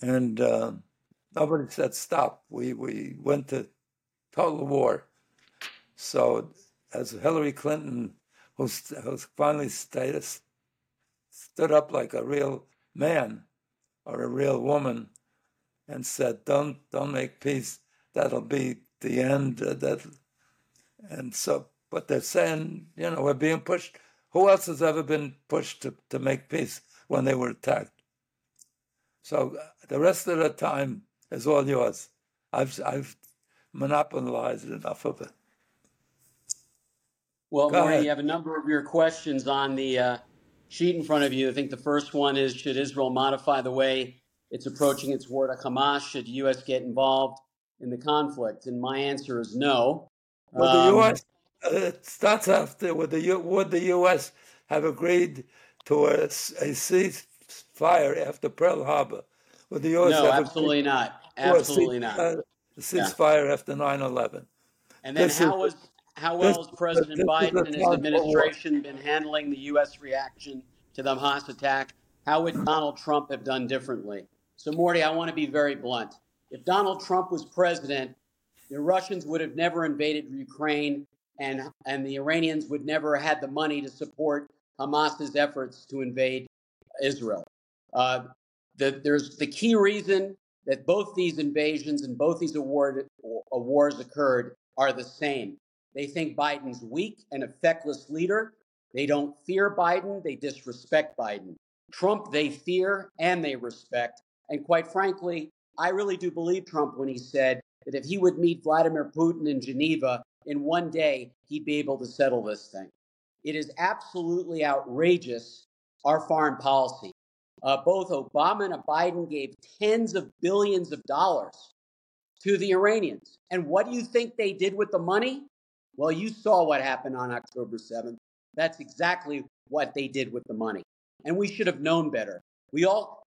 and uh, nobody said stop. We, we went to total war. So, as Hillary Clinton, who, who finally stood up like a real man or a real woman and said, "Don't don't make peace. That'll be the end." Uh, that, and so but they're saying, you know, we're being pushed. Who else has ever been pushed to, to make peace when they were attacked? So the rest of the time is all yours. I've, I've monopolized enough of it. Well, Morty, you have a number of your questions on the uh, sheet in front of you. I think the first one is Should Israel modify the way it's approaching its war to Hamas? Should the U.S. get involved in the conflict? And my answer is no. Well, the um, U.S. Uh, it starts after would the, would the U.S. have agreed to a, a ceasefire after Pearl Harbor? Would the U.S. No, absolutely not. Absolutely not. A ceasefire yeah. after 9 11. And then this how was how well has President Biden and his administration been handling the U.S. reaction to the Hamas attack? How would Donald Trump have done differently? So, Morty, I want to be very blunt. If Donald Trump was president, the Russians would have never invaded Ukraine, and, and the Iranians would never have had the money to support Hamas's efforts to invade Israel. Uh, the, there's the key reason that both these invasions and both these award, wars occurred are the same. They think Biden's weak and a feckless leader. They don't fear Biden, they disrespect Biden. Trump, they fear and they respect. And quite frankly, I really do believe Trump when he said that if he would meet Vladimir Putin in Geneva in one day, he'd be able to settle this thing. It is absolutely outrageous, our foreign policy. Uh, both Obama and Biden gave tens of billions of dollars to the Iranians. And what do you think they did with the money? Well, you saw what happened on October 7th. That's exactly what they did with the money. And we should have known better. We all,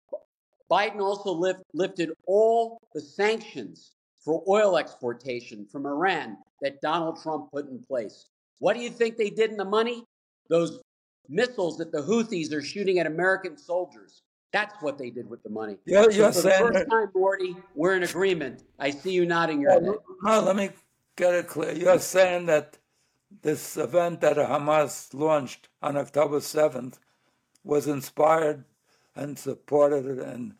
Biden also lift, lifted all the sanctions for oil exportation from Iran that Donald Trump put in place. What do you think they did in the money? Those missiles that the Houthis are shooting at American soldiers. That's what they did with the money. Yeah, so you're for the first time, Morty, we're in agreement. I see you nodding your head. No, let me get it clear. You're saying that this event that Hamas launched on October 7th was inspired and supported and,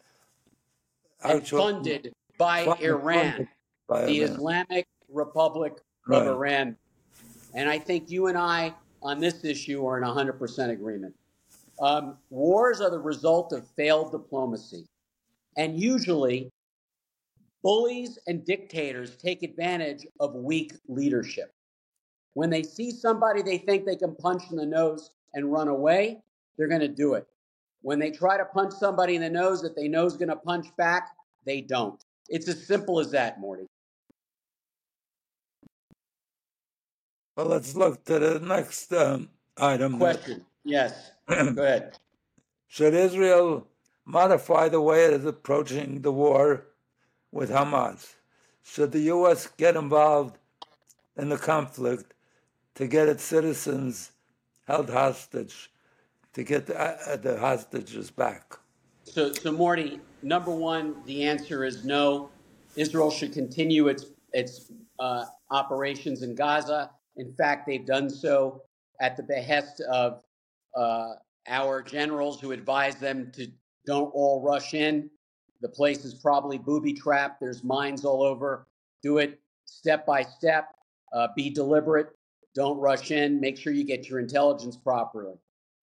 and funded by funded, Iran, funded by the Iran. Islamic Republic right. of Iran. And I think you and I on this issue are in 100% agreement. Um, wars are the result of failed diplomacy. And usually, bullies and dictators take advantage of weak leadership. When they see somebody they think they can punch in the nose and run away, they're going to do it. When they try to punch somebody in the nose that they know is going to punch back, they don't. It's as simple as that, Morty. Well, let's look to the next um, item. Question. Yes. [CLEARS THROAT] Go ahead. Should Israel modify the way it is approaching the war with Hamas? Should the U.S. get involved in the conflict to get its citizens held hostage, to get the, uh, the hostages back? So, so Morty, number one, the answer is no. Israel should continue its its uh, operations in Gaza. In fact, they've done so at the behest of uh, our generals who advise them to don't all rush in. The place is probably booby trapped. There's mines all over. Do it step by step. Uh, be deliberate. Don't rush in. Make sure you get your intelligence properly.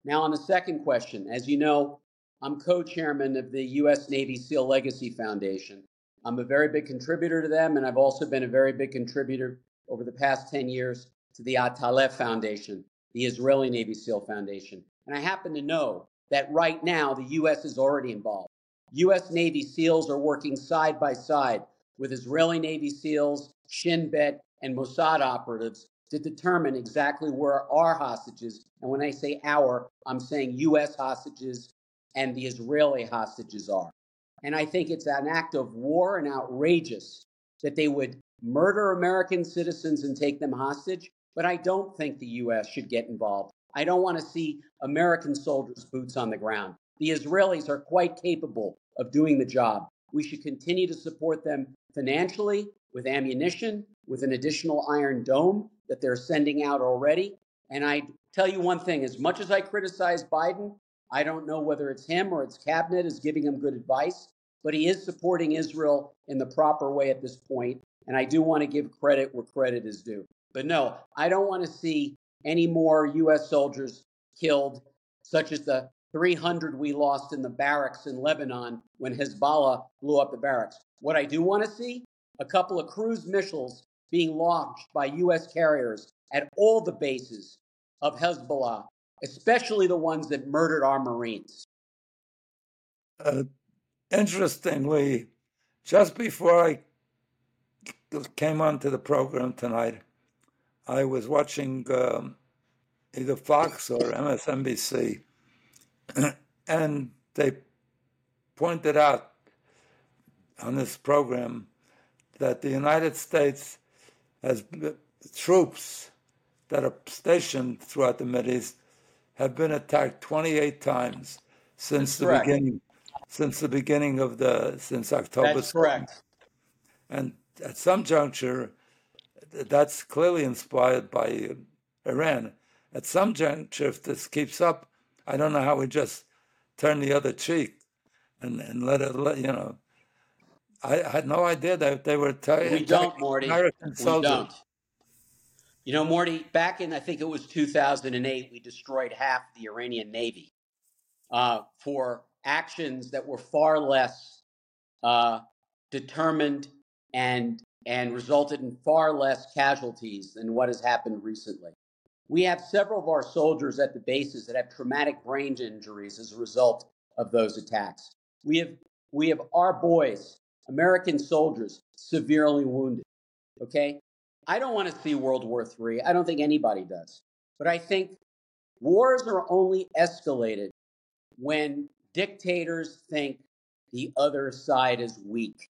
Now, on the second question, as you know, I'm co chairman of the U.S. Navy SEAL Legacy Foundation. I'm a very big contributor to them, and I've also been a very big contributor over the past 10 years to the At-Talef Foundation, the Israeli Navy SEAL Foundation. And I happen to know that right now the U.S. is already involved. U.S. Navy SEALs are working side by side with Israeli Navy SEALs, Shin Bet, and Mossad operatives to determine exactly where our hostages, and when I say our, I'm saying U.S. hostages and the Israeli hostages are. And I think it's an act of war and outrageous that they would murder American citizens and take them hostage. But I don't think the U.S. should get involved. I don't want to see American soldiers' boots on the ground. The Israelis are quite capable of doing the job. We should continue to support them financially with ammunition, with an additional Iron Dome that they're sending out already. And I tell you one thing as much as I criticize Biden, I don't know whether it's him or its cabinet is giving him good advice, but he is supporting Israel in the proper way at this point. And I do want to give credit where credit is due. But no, I don't want to see any more U.S. soldiers killed, such as the 300 we lost in the barracks in Lebanon when Hezbollah blew up the barracks. What I do want to see a couple of cruise missiles being launched by U.S. carriers at all the bases of Hezbollah, especially the ones that murdered our Marines? Uh, interestingly, just before I came onto the program tonight, I was watching um, either Fox or MSNBC, [CLEARS THROAT] and they pointed out on this program that the United States has troops that are stationed throughout the Middle East have been attacked 28 times since That's the correct. beginning since the beginning of the since October. That's correct. And at some juncture, that's clearly inspired by Iran. At some juncture, if this keeps up, I don't know how we just turn the other cheek and, and let it, let, you know. I, I had no idea that they were t- we don't, Morty. American soldiers. We don't. You know, Morty, back in, I think it was 2008, we destroyed half the Iranian Navy uh, for actions that were far less uh, determined and and resulted in far less casualties than what has happened recently. We have several of our soldiers at the bases that have traumatic brain injuries as a result of those attacks. We have we have our boys, American soldiers, severely wounded. Okay? I don't want to see World War III. I don't think anybody does. But I think wars are only escalated when dictators think the other side is weak.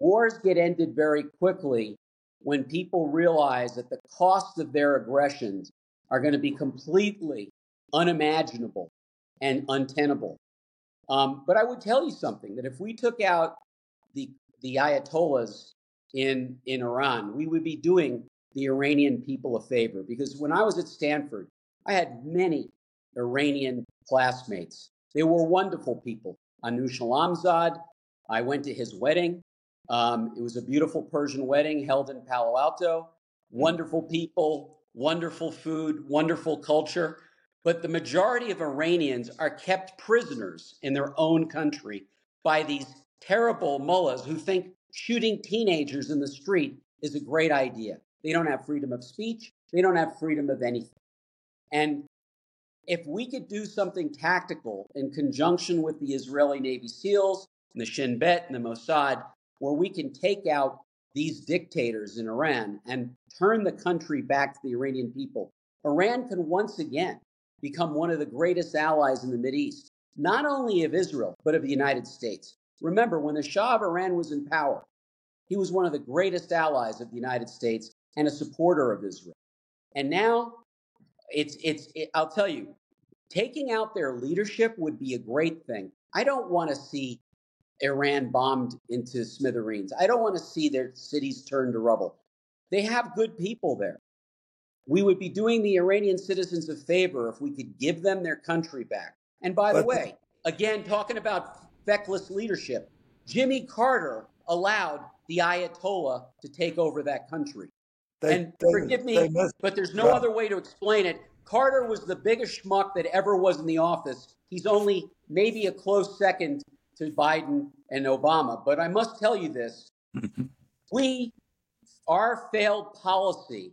Wars get ended very quickly when people realize that the cost of their aggressions are going to be completely unimaginable and untenable. Um, but I would tell you something that if we took out the the Ayatollahs in in Iran, we would be doing the Iranian people a favor because when I was at Stanford, I had many Iranian classmates. They were wonderful people. Anush Alamzad, I went to his wedding. Um, it was a beautiful Persian wedding held in Palo Alto. Wonderful people, wonderful food, wonderful culture. But the majority of Iranians are kept prisoners in their own country by these terrible mullahs who think shooting teenagers in the street is a great idea. They don't have freedom of speech, they don't have freedom of anything. And if we could do something tactical in conjunction with the Israeli Navy SEALs and the Shin Bet and the Mossad where we can take out these dictators in Iran and turn the country back to the Iranian people, Iran can once again become one of the greatest allies in the Mideast, not only of Israel, but of the United States. Remember, when the Shah of Iran was in power, he was one of the greatest allies of the United States and a supporter of Israel. And now it's it's it, I'll tell you, taking out their leadership would be a great thing. I don't want to see Iran bombed into smithereens. I don't want to see their cities turned to rubble. They have good people there. We would be doing the Iranian citizens a favor if we could give them their country back. And by the way, again, talking about feckless leadership, Jimmy Carter allowed the Ayatollah to take over that country. They, and they, forgive me, but there's no other way to explain it. Carter was the biggest schmuck that ever was in the office. He's only maybe a close second to Biden and Obama. But I must tell you this we, our failed policy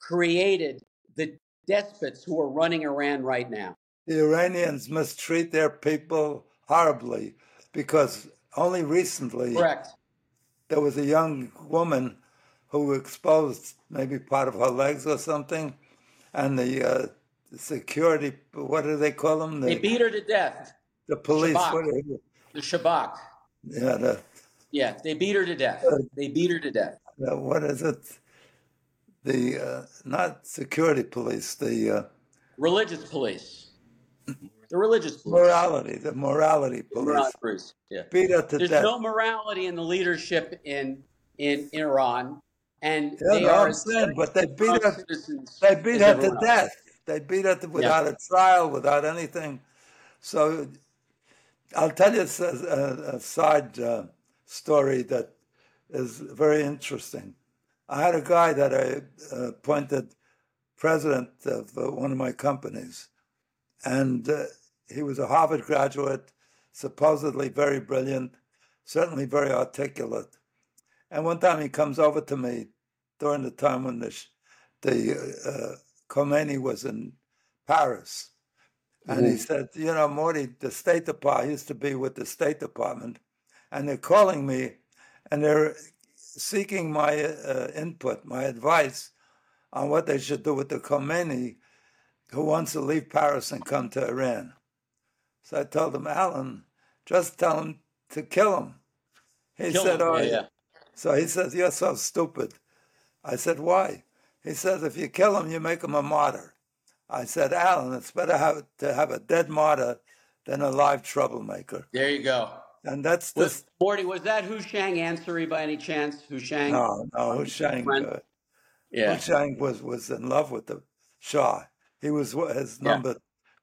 created the despots who are running Iran right now. The Iranians mistreat their people horribly because only recently Correct. there was a young woman who exposed maybe part of her legs or something, and the, uh, the security, what do they call them? The, they beat her to death. The police, the Shabak. Yeah, the, yeah, they beat her to death. Uh, they beat her to death. Uh, what is it? The uh, not security police, the uh, religious police. The religious police. morality, the morality police. Morality police. Yeah, beat her to There's death. no morality in the leadership in in Iran, and yeah, they no, are. But they beat her. They beat her to death. They beat her to, without yeah. a trial, without anything. So I'll tell you a, a side uh, story that is very interesting. I had a guy that I uh, appointed president of uh, one of my companies, and uh, he was a Harvard graduate, supposedly very brilliant, certainly very articulate. And one time he comes over to me during the time when the, the Khomeini was in Paris. And mm-hmm. he said, You know, Morty, the State Department, I used to be with the State Department, and they're calling me and they're seeking my uh, input, my advice on what they should do with the Khomeini who wants to leave Paris and come to Iran. So I told him, Alan, just tell him to kill him. He kill said, him. Oh, yeah, yeah. So he says, You're so stupid. I said, Why? He says, If you kill him, you make him a martyr. I said, Alan, it's better have, to have a dead martyr than a live troublemaker. There you go. And that's the. Was, Morty, was that Hushang Ansari by any chance? Hushang? No, no, Hushang. Uh, yeah. Hushang was, was in love with the Shah. He was his number yeah.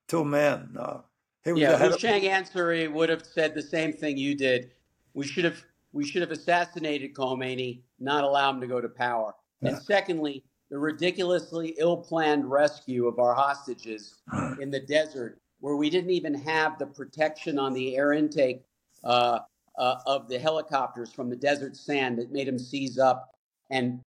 two man. No. He was yeah, Hushang Ansari would have said the same thing you did. We should have we should have assassinated Khomeini, not allow him to go to power. Yeah. And secondly, the ridiculously ill-planned rescue of our hostages in the desert, where we didn't even have the protection on the air intake uh, uh, of the helicopters from the desert sand that made them seize up, and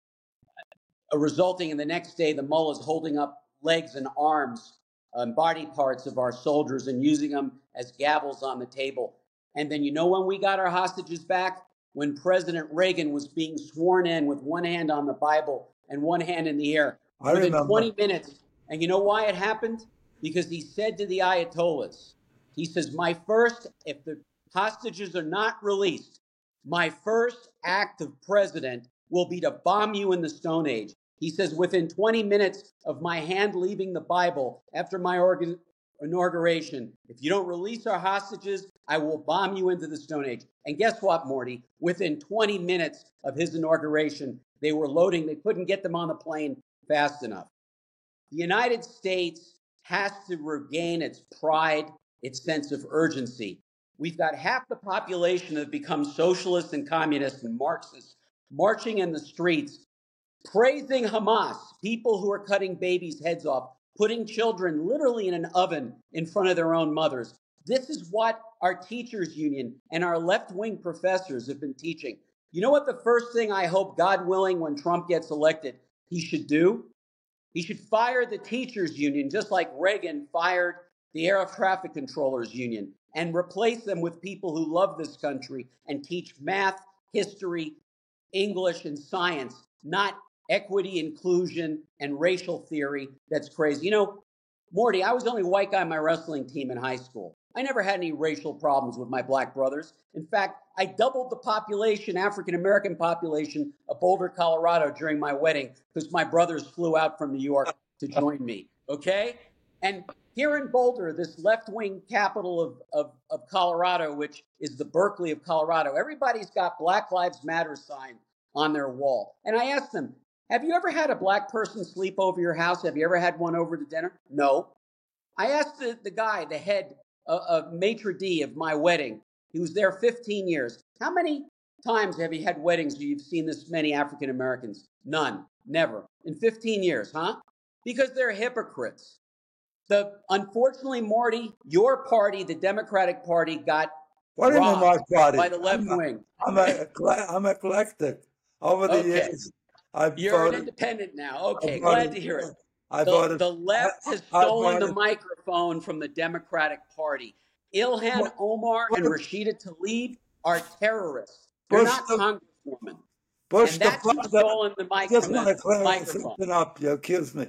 uh, resulting in the next day the mullahs holding up legs and arms and body parts of our soldiers and using them as gavels on the table. And then you know when we got our hostages back? When President Reagan was being sworn in with one hand on the Bible and one hand in the air I within remember. 20 minutes. And you know why it happened? Because he said to the Ayatollahs, he says, My first, if the hostages are not released, my first act of president will be to bomb you in the Stone Age. He says, within 20 minutes of my hand leaving the Bible after my organ- inauguration, if you don't release our hostages, I will bomb you into the Stone Age. And guess what, Morty? Within 20 minutes of his inauguration, they were loading, they couldn't get them on the plane fast enough. The United States has to regain its pride, its sense of urgency. We've got half the population that have become socialists and communists and Marxists marching in the streets, praising Hamas, people who are cutting babies' heads off, putting children literally in an oven in front of their own mothers. This is what our teachers union and our left-wing professors have been teaching. You know what the first thing I hope, God willing, when Trump gets elected, he should do? He should fire the teachers union, just like Reagan fired the air traffic controllers union, and replace them with people who love this country and teach math, history, English, and science, not equity, inclusion, and racial theory that's crazy. You know, Morty, I was the only white guy on my wrestling team in high school. I never had any racial problems with my black brothers. In fact, I doubled the population, African American population of Boulder, Colorado during my wedding because my brothers flew out from New York to join me. Okay? And here in Boulder, this left wing capital of, of, of, Colorado, which is the Berkeley of Colorado, everybody's got Black Lives Matter sign on their wall. And I asked them, have you ever had a black person sleep over your house? Have you ever had one over to dinner? No. I asked the, the guy, the head, uh, uh, maitre d' of my wedding, he was there 15 years. How many times have you had weddings where you've seen this many African Americans? None. Never. In 15 years, huh? Because they're hypocrites. The unfortunately, Morty, your party, the Democratic Party, got what do you mean my party? by the left I'm wing. I'm, a, I'm eclectic. Over the okay. years, I've You're voted, an independent now. Okay, glad to hear it. I the, the left has stolen voted, the microphone from the Democratic Party. Ilhan what, Omar what, and Rashida Tlaib are terrorists. They're not the, congresswomen. Bush and the that's father, stolen the mic, just want to clear something up. You accuse me.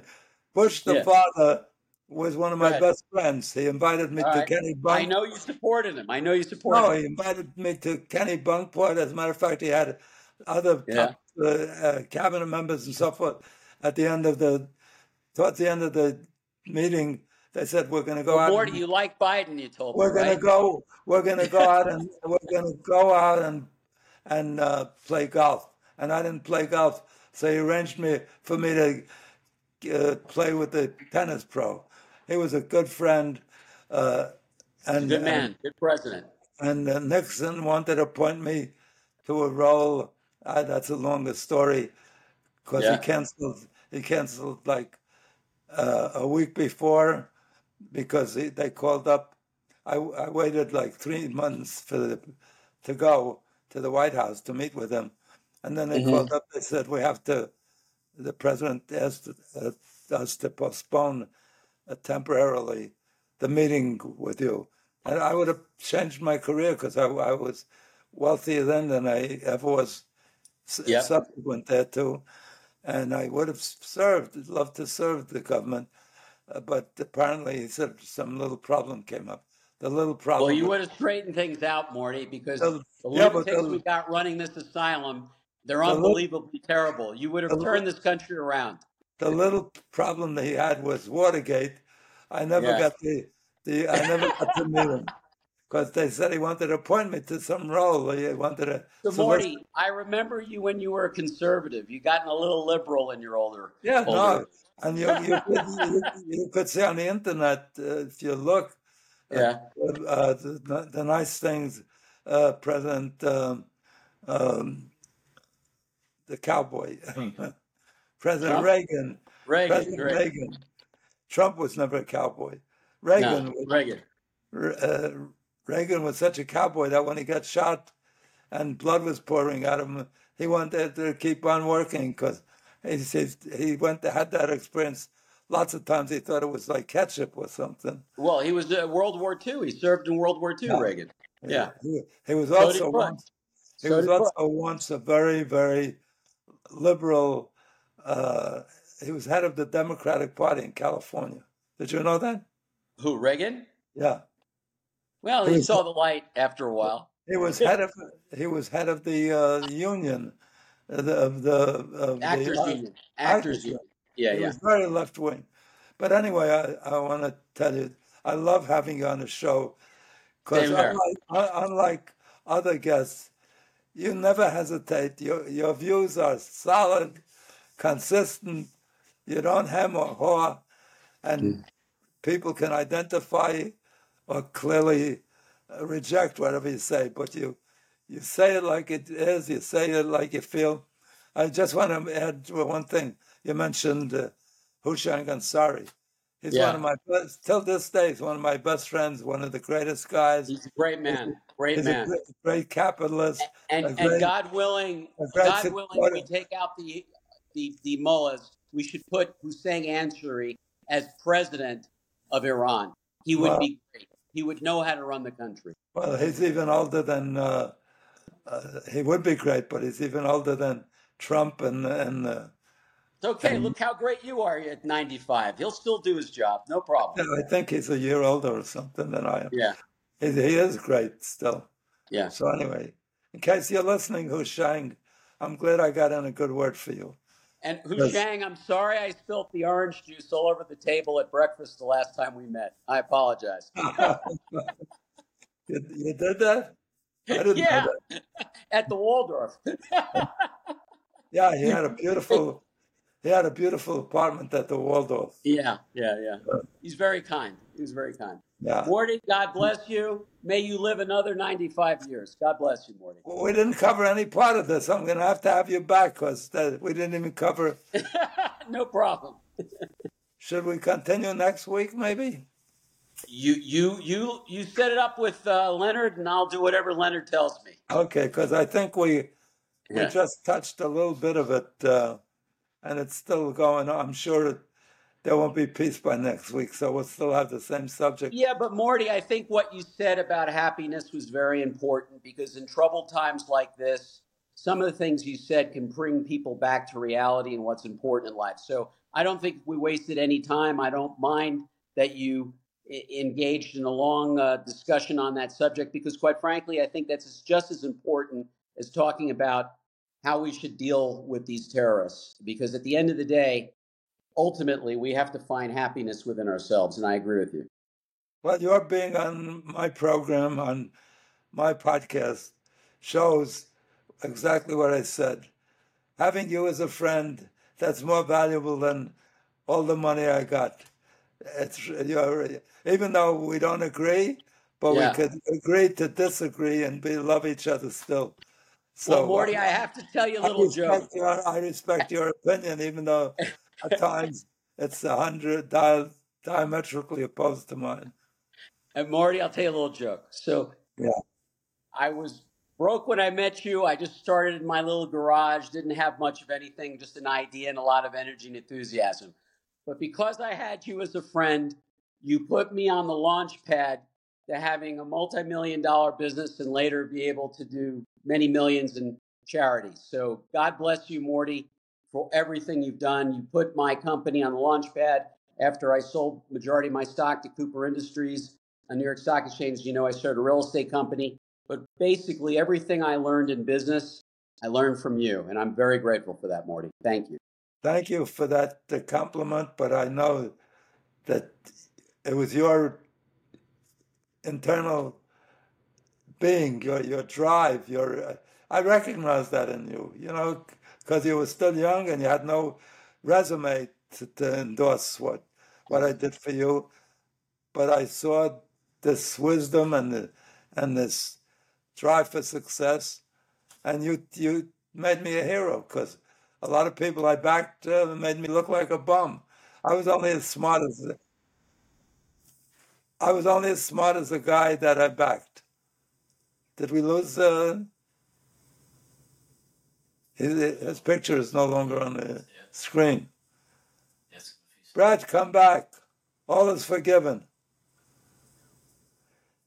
Bush the yeah. father was one of my best friends. He invited me All to right. Kennebunk. I know you supported him. I know you supported no, him. No, he invited me to Kennebunkport. As a matter of fact, he had other yeah. top, uh, uh, cabinet members and so forth. At the end of the, towards the end of the meeting, they said we're going to go well, out. More, and, you like Biden? You told we're me. We're going to go. We're going to go out and [LAUGHS] we're going to go out and and uh, play golf. And I didn't play golf, so he arranged me for me to uh, play with the tennis pro. He was a good friend. Uh, and good man, and, good president. And uh, Nixon wanted to appoint me to a role. Uh, that's a longer story because yeah. he canceled. He canceled like uh, a week before because they called up. I, I waited like three months for the, to go to the White House to meet with him, and then they mm-hmm. called up. They said we have to. The president asked uh, us to postpone uh, temporarily the meeting with you. And I would have changed my career because I, I, was wealthier then than I ever was yep. subsequent thereto. And I would have served, loved to serve the government. Uh, but apparently, he said some little problem came up. The little problem. Well, you would have straightened things out, Morty, because the, the lunatics yeah, we got running this asylum, they're the unbelievably little, terrible. You would have turned this country around. The little problem that he had was Watergate. I never yes. got the, the I never got to meet him because they said he wanted to appoint me to some role. He wanted to. So Morty, I remember you when you were a conservative. You gotten a little liberal in your older. Yeah, older. no, and you you [LAUGHS] could, you, you could see on the internet uh, if you look. Yeah. Uh, the, the, nice things uh, President um, um, the cowboy, hmm. [LAUGHS] President Trump? Reagan. Reagan. President Reagan. Trump was never a cowboy. Reagan. No, Reagan. Uh, Reagan was such a cowboy that when he got shot and blood was pouring out of him, he wanted to keep on working because he says he went to, had that experience. Lots of times he thought it was like ketchup or something. Well, he was uh, World War II. He served in World War II, yeah. Reagan. Yeah. He, he was so also once. He so was also once a very, very liberal. Uh, he was head of the Democratic Party in California. Did you know that? Who Reagan? Yeah. Well, he, he saw the light after a while. He was head of he was head of the uh, union, of the, of the of actors the, union. Actors, union. Yeah, he yeah. was very left wing. But anyway, I, I want to tell you, I love having you on the show because unlike, unlike other guests, you never hesitate. Your your views are solid, consistent. You don't hem or haw, and mm. people can identify or clearly uh, reject whatever you say. But you you say it like it is. You say it like you feel. I just want to add one thing. You mentioned uh, Ansari. He's yeah. one of my best, till this day, he's one of my best friends, one of the greatest guys. He's a great man. Great he's man. A great, great capitalist. And, and, great, and God willing, God supporter. willing, we take out the the the mullahs. We should put Houshang Ansari as president of Iran. He would well, be great. He would know how to run the country. Well, he's even older than uh, uh, he would be great, but he's even older than Trump and and uh, okay. Look how great you are at 95. He'll still do his job. No problem. I think he's a year older or something than I am. Yeah. He, he is great still. Yeah. So anyway, in case you're listening, Houshang, I'm glad I got in a good word for you. And Houshang, I'm sorry I spilled the orange juice all over the table at breakfast the last time we met. I apologize. [LAUGHS] you, you, did that? yeah, that. [LAUGHS] at the Waldorf. [LAUGHS] yeah, he had a beautiful he had a beautiful apartment at the Waldorf. Yeah, yeah, yeah. He's very kind. He's very kind. Yeah. Morty, God bless you. May you live another 95 years. God bless you, Morty. Well, we didn't cover any part of this. I'm going to have to have you back because we didn't even cover. [LAUGHS] no problem. [LAUGHS] Should we continue next week, maybe? You you you you set it up with uh, Leonard, and I'll do whatever Leonard tells me. Okay, because I think we we yeah. just touched a little bit of it. Uh, and it's still going on. I'm sure there won't be peace by next week, so we'll still have the same subject. Yeah, but Morty, I think what you said about happiness was very important because in troubled times like this, some of the things you said can bring people back to reality and what's important in life. So I don't think we wasted any time. I don't mind that you engaged in a long uh, discussion on that subject because, quite frankly, I think that's just as important as talking about how we should deal with these terrorists. Because at the end of the day, ultimately, we have to find happiness within ourselves. And I agree with you. Well, your being on my program, on my podcast, shows exactly what I said. Having you as a friend, that's more valuable than all the money I got. It's you're, even though we don't agree, but yeah. we could agree to disagree and be love each other still. So, well, Morty, I have to tell you a little joke. Your, I respect your opinion, even though [LAUGHS] at times it's a hundred di- diametrically opposed to mine. And Morty, I'll tell you a little joke. So, yeah, I was broke when I met you. I just started in my little garage, didn't have much of anything, just an idea and a lot of energy and enthusiasm. But because I had you as a friend, you put me on the launch pad to having a multi million dollar business and later be able to do many millions in charities. So God bless you, Morty, for everything you've done. You put my company on the launch pad after I sold majority of my stock to Cooper Industries on New York Stock Exchange. You know, I started a real estate company. But basically, everything I learned in business, I learned from you. And I'm very grateful for that, Morty. Thank you. Thank you for that compliment. But I know that it was your internal being, your, your drive, your. Uh, I recognize that in you, you know, because you were still young and you had no resume to, to endorse what what I did for you. But I saw this wisdom and the, and this drive for success, and you you made me a hero because a lot of people I backed uh, made me look like a bum. I was only as smart as I was only as smart as the guy that I backed. Did we lose? Uh, his, picture is no longer on the screen. Yes. Brett, come back. All is forgiven.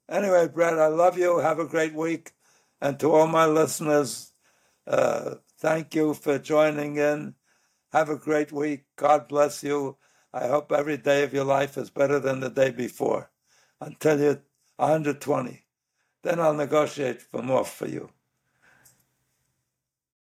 Anyway, Brett, I love you. Have a great week. And to all my listeners, uh, thank you for joining in. Have a great week. God bless you. I hope every day of your life is better than the day before until you're 120. Then I'll negotiate for more for you.